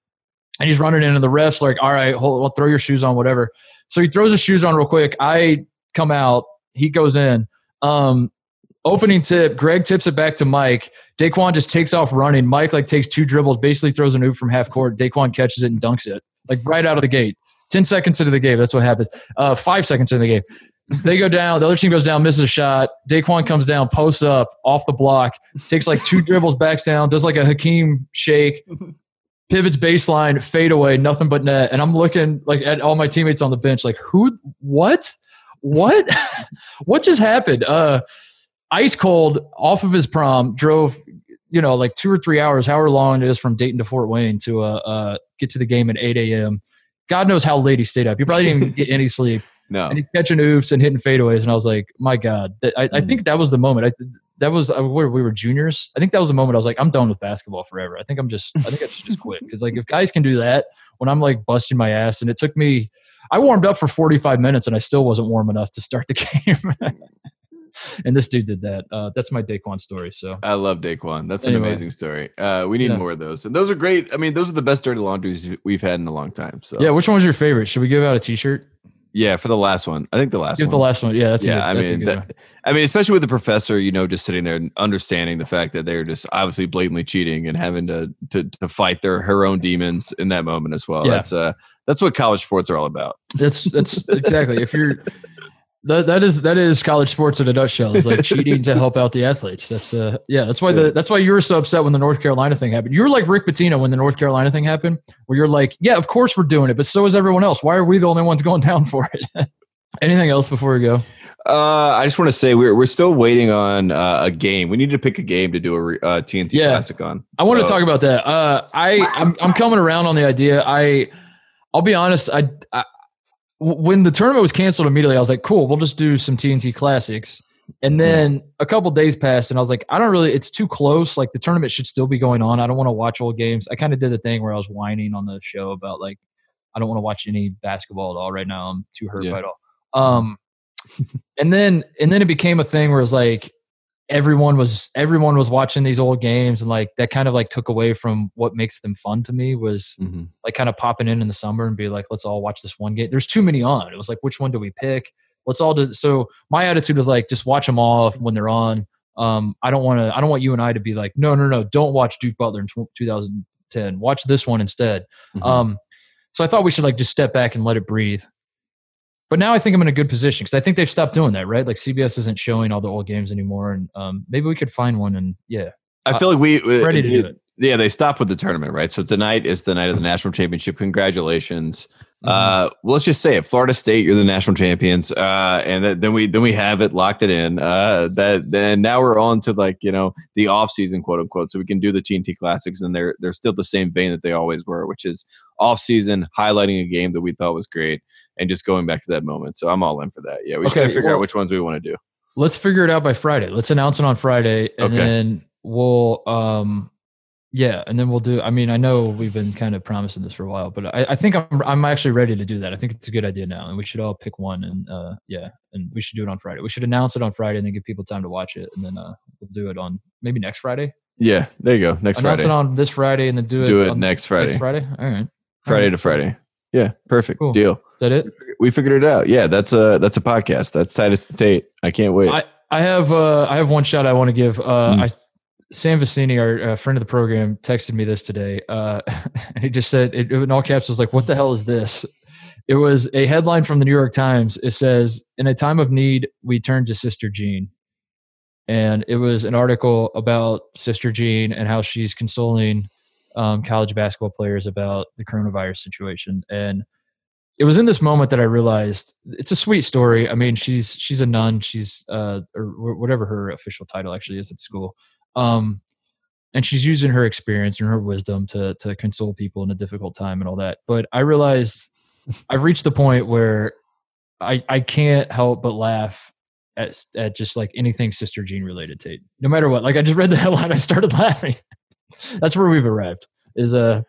and he's running into the refs like, all right, hold, well, throw your shoes on, whatever. So he throws his shoes on real quick. I come out, he goes in. Um, opening tip, Greg tips it back to Mike. Daequan just takes off running. Mike like takes two dribbles, basically throws an oop from half court. Daequan catches it and dunks it like right out of the gate. 10 seconds into the game. That's what happens. Uh, five seconds into the game they go down. The other team goes down, misses a shot. Daequan comes down, posts up off the block, takes like two dribbles, backs down, does like a Hakeem shake, pivots baseline, fade away, nothing but net. And I'm looking like at all my teammates on the bench, like who, what, what, what just happened? Uh, ice cold off of his prom, drove, you know, like two or three hours, however long it is from Dayton to Fort Wayne to uh, uh, get to the game at 8 a.m. God knows how late he stayed up. He probably didn't get any sleep. No. And he's catching oops and hitting fadeaways. And I was like, my God. I, I mm. think that was the moment. I, that was, uh, we were juniors. I think that was the moment I was like, I'm done with basketball forever. I think I'm just, I think I should just quit. Cause like if guys can do that when I'm like busting my ass and it took me, I warmed up for 45 minutes and I still wasn't warm enough to start the game. and this dude did that. Uh, that's my Daequan story. So I love Daequan. That's anyway. an amazing story. Uh, we need yeah. more of those, and those are great. I mean, those are the best dirty laundries we've had in a long time. So yeah, which one was your favorite? Should we give out a T-shirt? Yeah, for the last one. I think the last Give one. the last one. Yeah, that's yeah. Good, I mean, that, I mean, especially with the professor, you know, just sitting there and understanding the fact that they're just obviously blatantly cheating and having to to, to fight their her own demons in that moment as well. Yeah. That's uh that's what college sports are all about. That's that's exactly. If you're That that is that is college sports in a nutshell. It's like cheating to help out the athletes. That's uh yeah. That's why the that's why you were so upset when the North Carolina thing happened. You were like Rick Pitino when the North Carolina thing happened, where you're like, yeah, of course we're doing it, but so is everyone else. Why are we the only ones going down for it? Anything else before we go? Uh, I just want to say we're we're still waiting on uh, a game. We need to pick a game to do a uh, TNT yeah. Classic on. I want to talk about that. Uh, I I'm, I'm coming around on the idea. I I'll be honest. I, I when the tournament was canceled immediately, I was like, cool, we'll just do some TNT classics. And then a couple days passed, and I was like, I don't really, it's too close. Like the tournament should still be going on. I don't want to watch old games. I kind of did the thing where I was whining on the show about like, I don't want to watch any basketball at all right now. I'm too hurt yeah. by it all. Um, and then and then it became a thing where it was like everyone was everyone was watching these old games and like that kind of like took away from what makes them fun to me was mm-hmm. like kind of popping in in the summer and be like let's all watch this one game. There's too many on. It was like which one do we pick? Let's all do so my attitude was like just watch them all when they're on. Um i don't want to i don't want you and i to be like no no no don't watch duke butler in 2010 watch this one instead. Mm-hmm. um so i thought we should like just step back and let it breathe but now I think I'm in a good position because I think they've stopped doing that, right? Like CBS isn't showing all the old games anymore, and um, maybe we could find one. And yeah, I feel like we uh, ready to do it. Yeah, they stopped with the tournament, right? So tonight is the night of the national championship. Congratulations. Mm-hmm. Uh, well, let's just say it. Florida State, you're the national champions. Uh, and then we then we have it locked it in. Uh, that then now we're on to like you know the off season, quote unquote. So we can do the TNT classics, and they're they're still the same vein that they always were, which is off season highlighting a game that we thought was great and just going back to that moment. So I'm all in for that. Yeah, we okay, got to figure well, out which ones we want to do. Let's figure it out by Friday. Let's announce it on Friday, and okay. then we'll um yeah, and then we'll do. I mean, I know we've been kind of promising this for a while, but I, I think I'm I'm actually ready to do that. I think it's a good idea now, and we should all pick one, and uh, yeah, and we should do it on Friday. We should announce it on Friday, and then give people time to watch it, and then uh, we'll do it on maybe next Friday. Yeah, there you go. Next announce Friday. it on this Friday, and then do it. Do it next Friday. Next Friday. All right. Friday to Friday. Yeah, perfect cool. deal. Is that it? We figured it out. Yeah, that's a that's a podcast. That's Titus Tate. I can't wait. I, I have uh I have one shot I want to give. Uh mm. I Sam Vecenie, our uh, friend of the program, texted me this today. Uh, and he just said, it, in all caps, was like, "What the hell is this?" It was a headline from the New York Times. It says, "In a time of need, we turn to Sister Jean," and it was an article about Sister Jean and how she's consoling um, college basketball players about the coronavirus situation. And it was in this moment that I realized it's a sweet story. I mean, she's she's a nun. She's uh, or whatever her official title actually is at school. Um, and she's using her experience and her wisdom to to console people in a difficult time and all that. But I realized I've reached the point where I I can't help but laugh at at just like anything Sister Jean related, Tate. No matter what. Like I just read the headline, I started laughing. That's where we've arrived. Is a uh,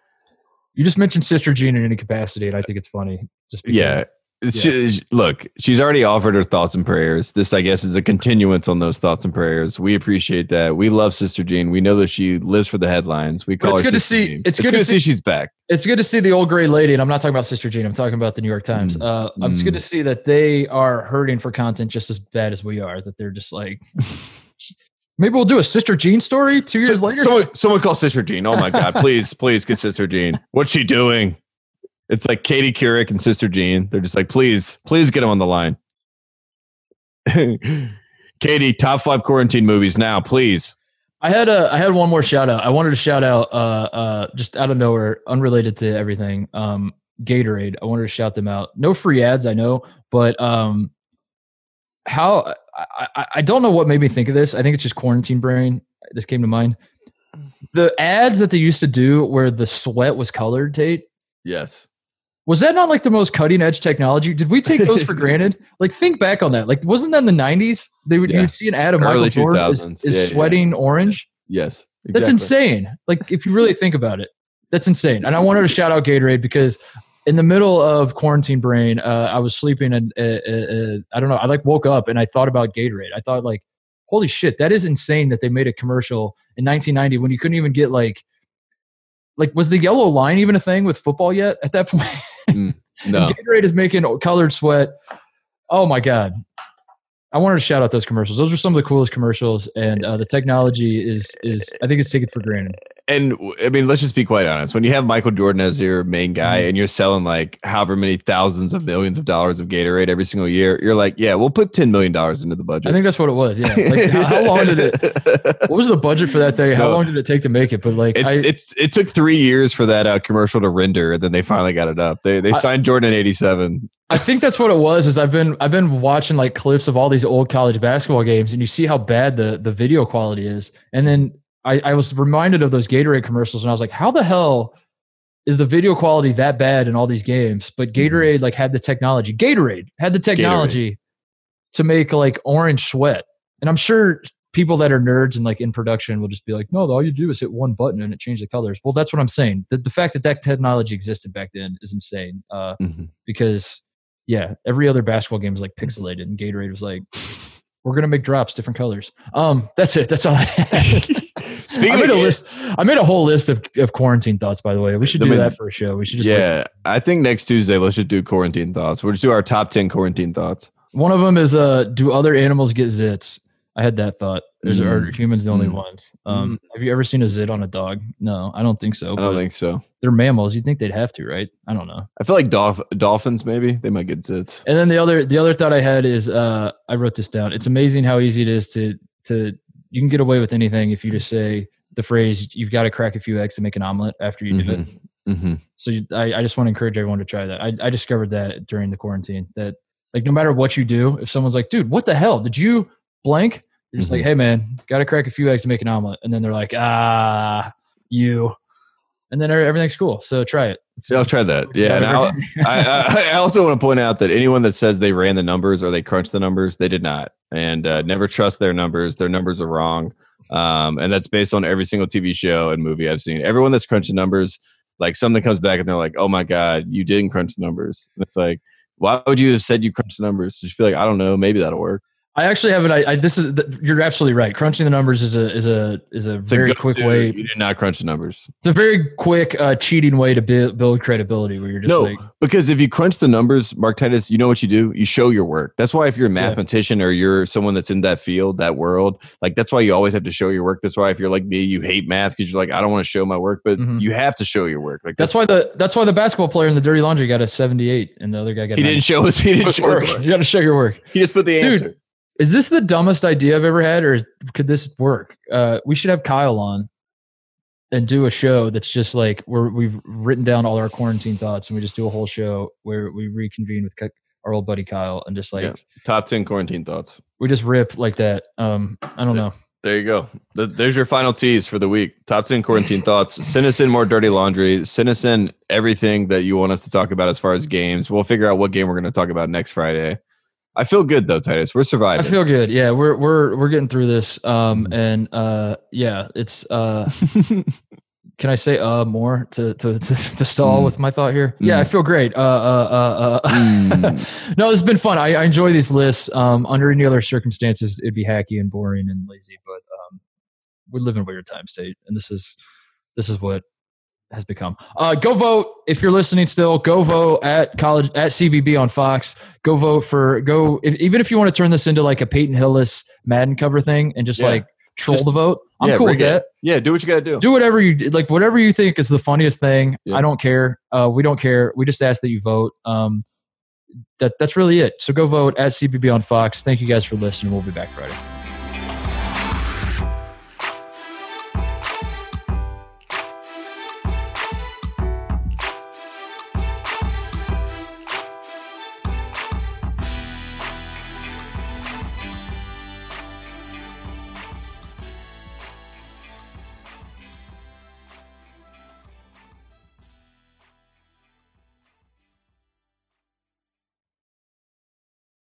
you just mentioned Sister Jean in any capacity, and I think it's funny. Just because, yeah. Yeah. She, look, she's already offered her thoughts and prayers. This, I guess, is a continuance on those thoughts and prayers. We appreciate that. We love Sister Jean. We know that she lives for the headlines. We call it's her good Sister to see. Jean. It's, it's good, good, to see, see, she's back. It's good to see the old gray lady, and I'm not talking about Sister Jean. I'm talking about the New York Times. Mm. Uh, mm. It's good to see that they are hurting for content just as bad as we are. That they're just like, Maybe we'll do a Sister Jean story two years so, later. Someone, someone call Sister Jean. Oh my God, please, please get Sister Jean. What's she doing? It's like Katie Couric and Sister Jean. They're just like, please, please get them on the line. Katie, top five quarantine movies now, please. I had a I had one more shout out. I wanted to shout out uh uh just out of nowhere, unrelated to everything. Um Gatorade. I wanted to shout them out. No free ads, I know, but um how I, I don't know what made me think of this. I think it's just quarantine brain. This came to mind. The ads that they used to do where the sweat was colored, Tate. Yes. Was that not like the most cutting edge technology? Did we take those for granted? Like, think back on that. Like, wasn't that in the '90s? They would yeah. you'd see an ad of Early Michael Jordan is, is yeah, sweating yeah. orange. Yes, exactly. that's insane. Like, if you really think about it, that's insane. And I wanted to shout out Gatorade because in the middle of quarantine brain, uh, I was sleeping and uh, uh, uh, I don't know. I like woke up and I thought about Gatorade. I thought like, holy shit, that is insane that they made a commercial in 1990 when you couldn't even get like, like was the yellow line even a thing with football yet at that point? Mm, no. Gatorade is making colored sweat. Oh my god. I wanted to shout out those commercials. Those are some of the coolest commercials, and uh, the technology is is I think it's taken for granted. And I mean, let's just be quite honest. When you have Michael Jordan as your main guy mm-hmm. and you're selling like however many thousands of millions of dollars of Gatorade every single year, you're like, yeah, we'll put ten million dollars into the budget. I think that's what it was. Yeah. Like, how, how, long did it? What was the budget for that thing? How no, long did it take to make it? But like, it, I, it's it took three years for that uh, commercial to render, and then they finally got it up. They they signed I, Jordan in '87. I think that's what it was. Is I've been I've been watching like clips of all these old college basketball games, and you see how bad the the video quality is, and then I, I was reminded of those Gatorade commercials, and I was like, how the hell is the video quality that bad in all these games? But mm-hmm. Gatorade like had the technology. Gatorade had the technology Gatorade. to make like orange sweat, and I'm sure people that are nerds and like in production will just be like, no, all you do is hit one button and it changes the colors. Well, that's what I'm saying. The, the fact that that technology existed back then is insane. Uh, mm-hmm. Because yeah, every other basketball game is like pixelated, and Gatorade was like, we're gonna make drops different colors. Um, that's it. That's all I had. Speaking I made a list. I made a whole list of, of quarantine thoughts. By the way, we should do that for a show. We should just yeah. I think next Tuesday let's just do quarantine thoughts. We'll just do our top ten quarantine thoughts. One of them is uh, do other animals get zits? I had that thought. Is mm. are humans the only mm. ones? Um, mm. Have you ever seen a zit on a dog? No, I don't think so. I don't think so. They're mammals. You'd think they'd have to, right? I don't know. I feel like dolph- dolphins maybe they might get zits. And then the other the other thought I had is uh, I wrote this down. It's amazing how easy it is to to you can get away with anything if you just say the phrase "you've got to crack a few eggs to make an omelet" after you mm-hmm. do it. Mm-hmm. So you, I, I just want to encourage everyone to try that. I, I discovered that during the quarantine that like no matter what you do, if someone's like, "Dude, what the hell did you blank?" You're just mm-hmm. like, "Hey man, got to crack a few eggs to make an omelet," and then they're like, "Ah, you." And then everything's cool. So try it. Yeah, I'll try that. Yeah, and I, I, I, also want to point out that anyone that says they ran the numbers or they crunched the numbers, they did not, and uh, never trust their numbers. Their numbers are wrong. Um, and that's based on every single TV show and movie I've seen. Everyone that's crunching numbers, like something comes back and they're like, "Oh my god, you didn't crunch the numbers." And it's like, why would you have said you crunched the numbers? Just be like, I don't know, maybe that'll work. I actually have it. I, I this is you're absolutely right. Crunching the numbers is a is a is a it's very a quick way. You did not crunch the numbers. It's a very quick uh, cheating way to build, build credibility. Where you're just no, like, because if you crunch the numbers, Mark Titus, you know what you do. You show your work. That's why if you're a mathematician yeah. or you're someone that's in that field, that world, like that's why you always have to show your work. That's why if you're like me, you hate math because you're like I don't want to show my work, but mm-hmm. you have to show your work. Like that's, that's, why the that's why the basketball player in the Dirty Laundry got a 78 and the other guy got. He didn't show his. He didn't show work. You got to show your work. He just put the answer. Is this the dumbest idea I've ever had, or could this work? Uh, we should have Kyle on and do a show that's just like where we've written down all our quarantine thoughts, and we just do a whole show where we reconvene with our old buddy Kyle and just like yeah. top ten quarantine thoughts. We just rip like that. Um, I don't know. There you go. There's your final tease for the week. Top 10 quarantine thoughts. Send us in more dirty laundry. Send us in everything that you want us to talk about as far as games. We'll figure out what game we're going to talk about next Friday. I feel good though, Titus. We're surviving. I feel good. Yeah, we're we're we're getting through this. Um, mm-hmm. and uh, yeah, it's uh, can I say uh more to to to, to stall mm. with my thought here? Mm. Yeah, I feel great. Uh, uh, uh, uh. Mm. no, it's been fun. I, I enjoy these lists. Um, under any other circumstances, it'd be hacky and boring and lazy, but um, we live in weird time state, and this is this is what has become. Uh, go vote if you're listening still. Go vote at college at CBB on Fox. Go vote for go if, even if you want to turn this into like a Peyton Hillis Madden cover thing and just yeah. like troll just, the vote. I'm yeah, cool with that. Yeah, do what you got to do. Do whatever you like. Whatever you think is the funniest thing. Yeah. I don't care. Uh, we don't care. We just ask that you vote. Um, that that's really it. So go vote at CBB on Fox. Thank you guys for listening. We'll be back Friday.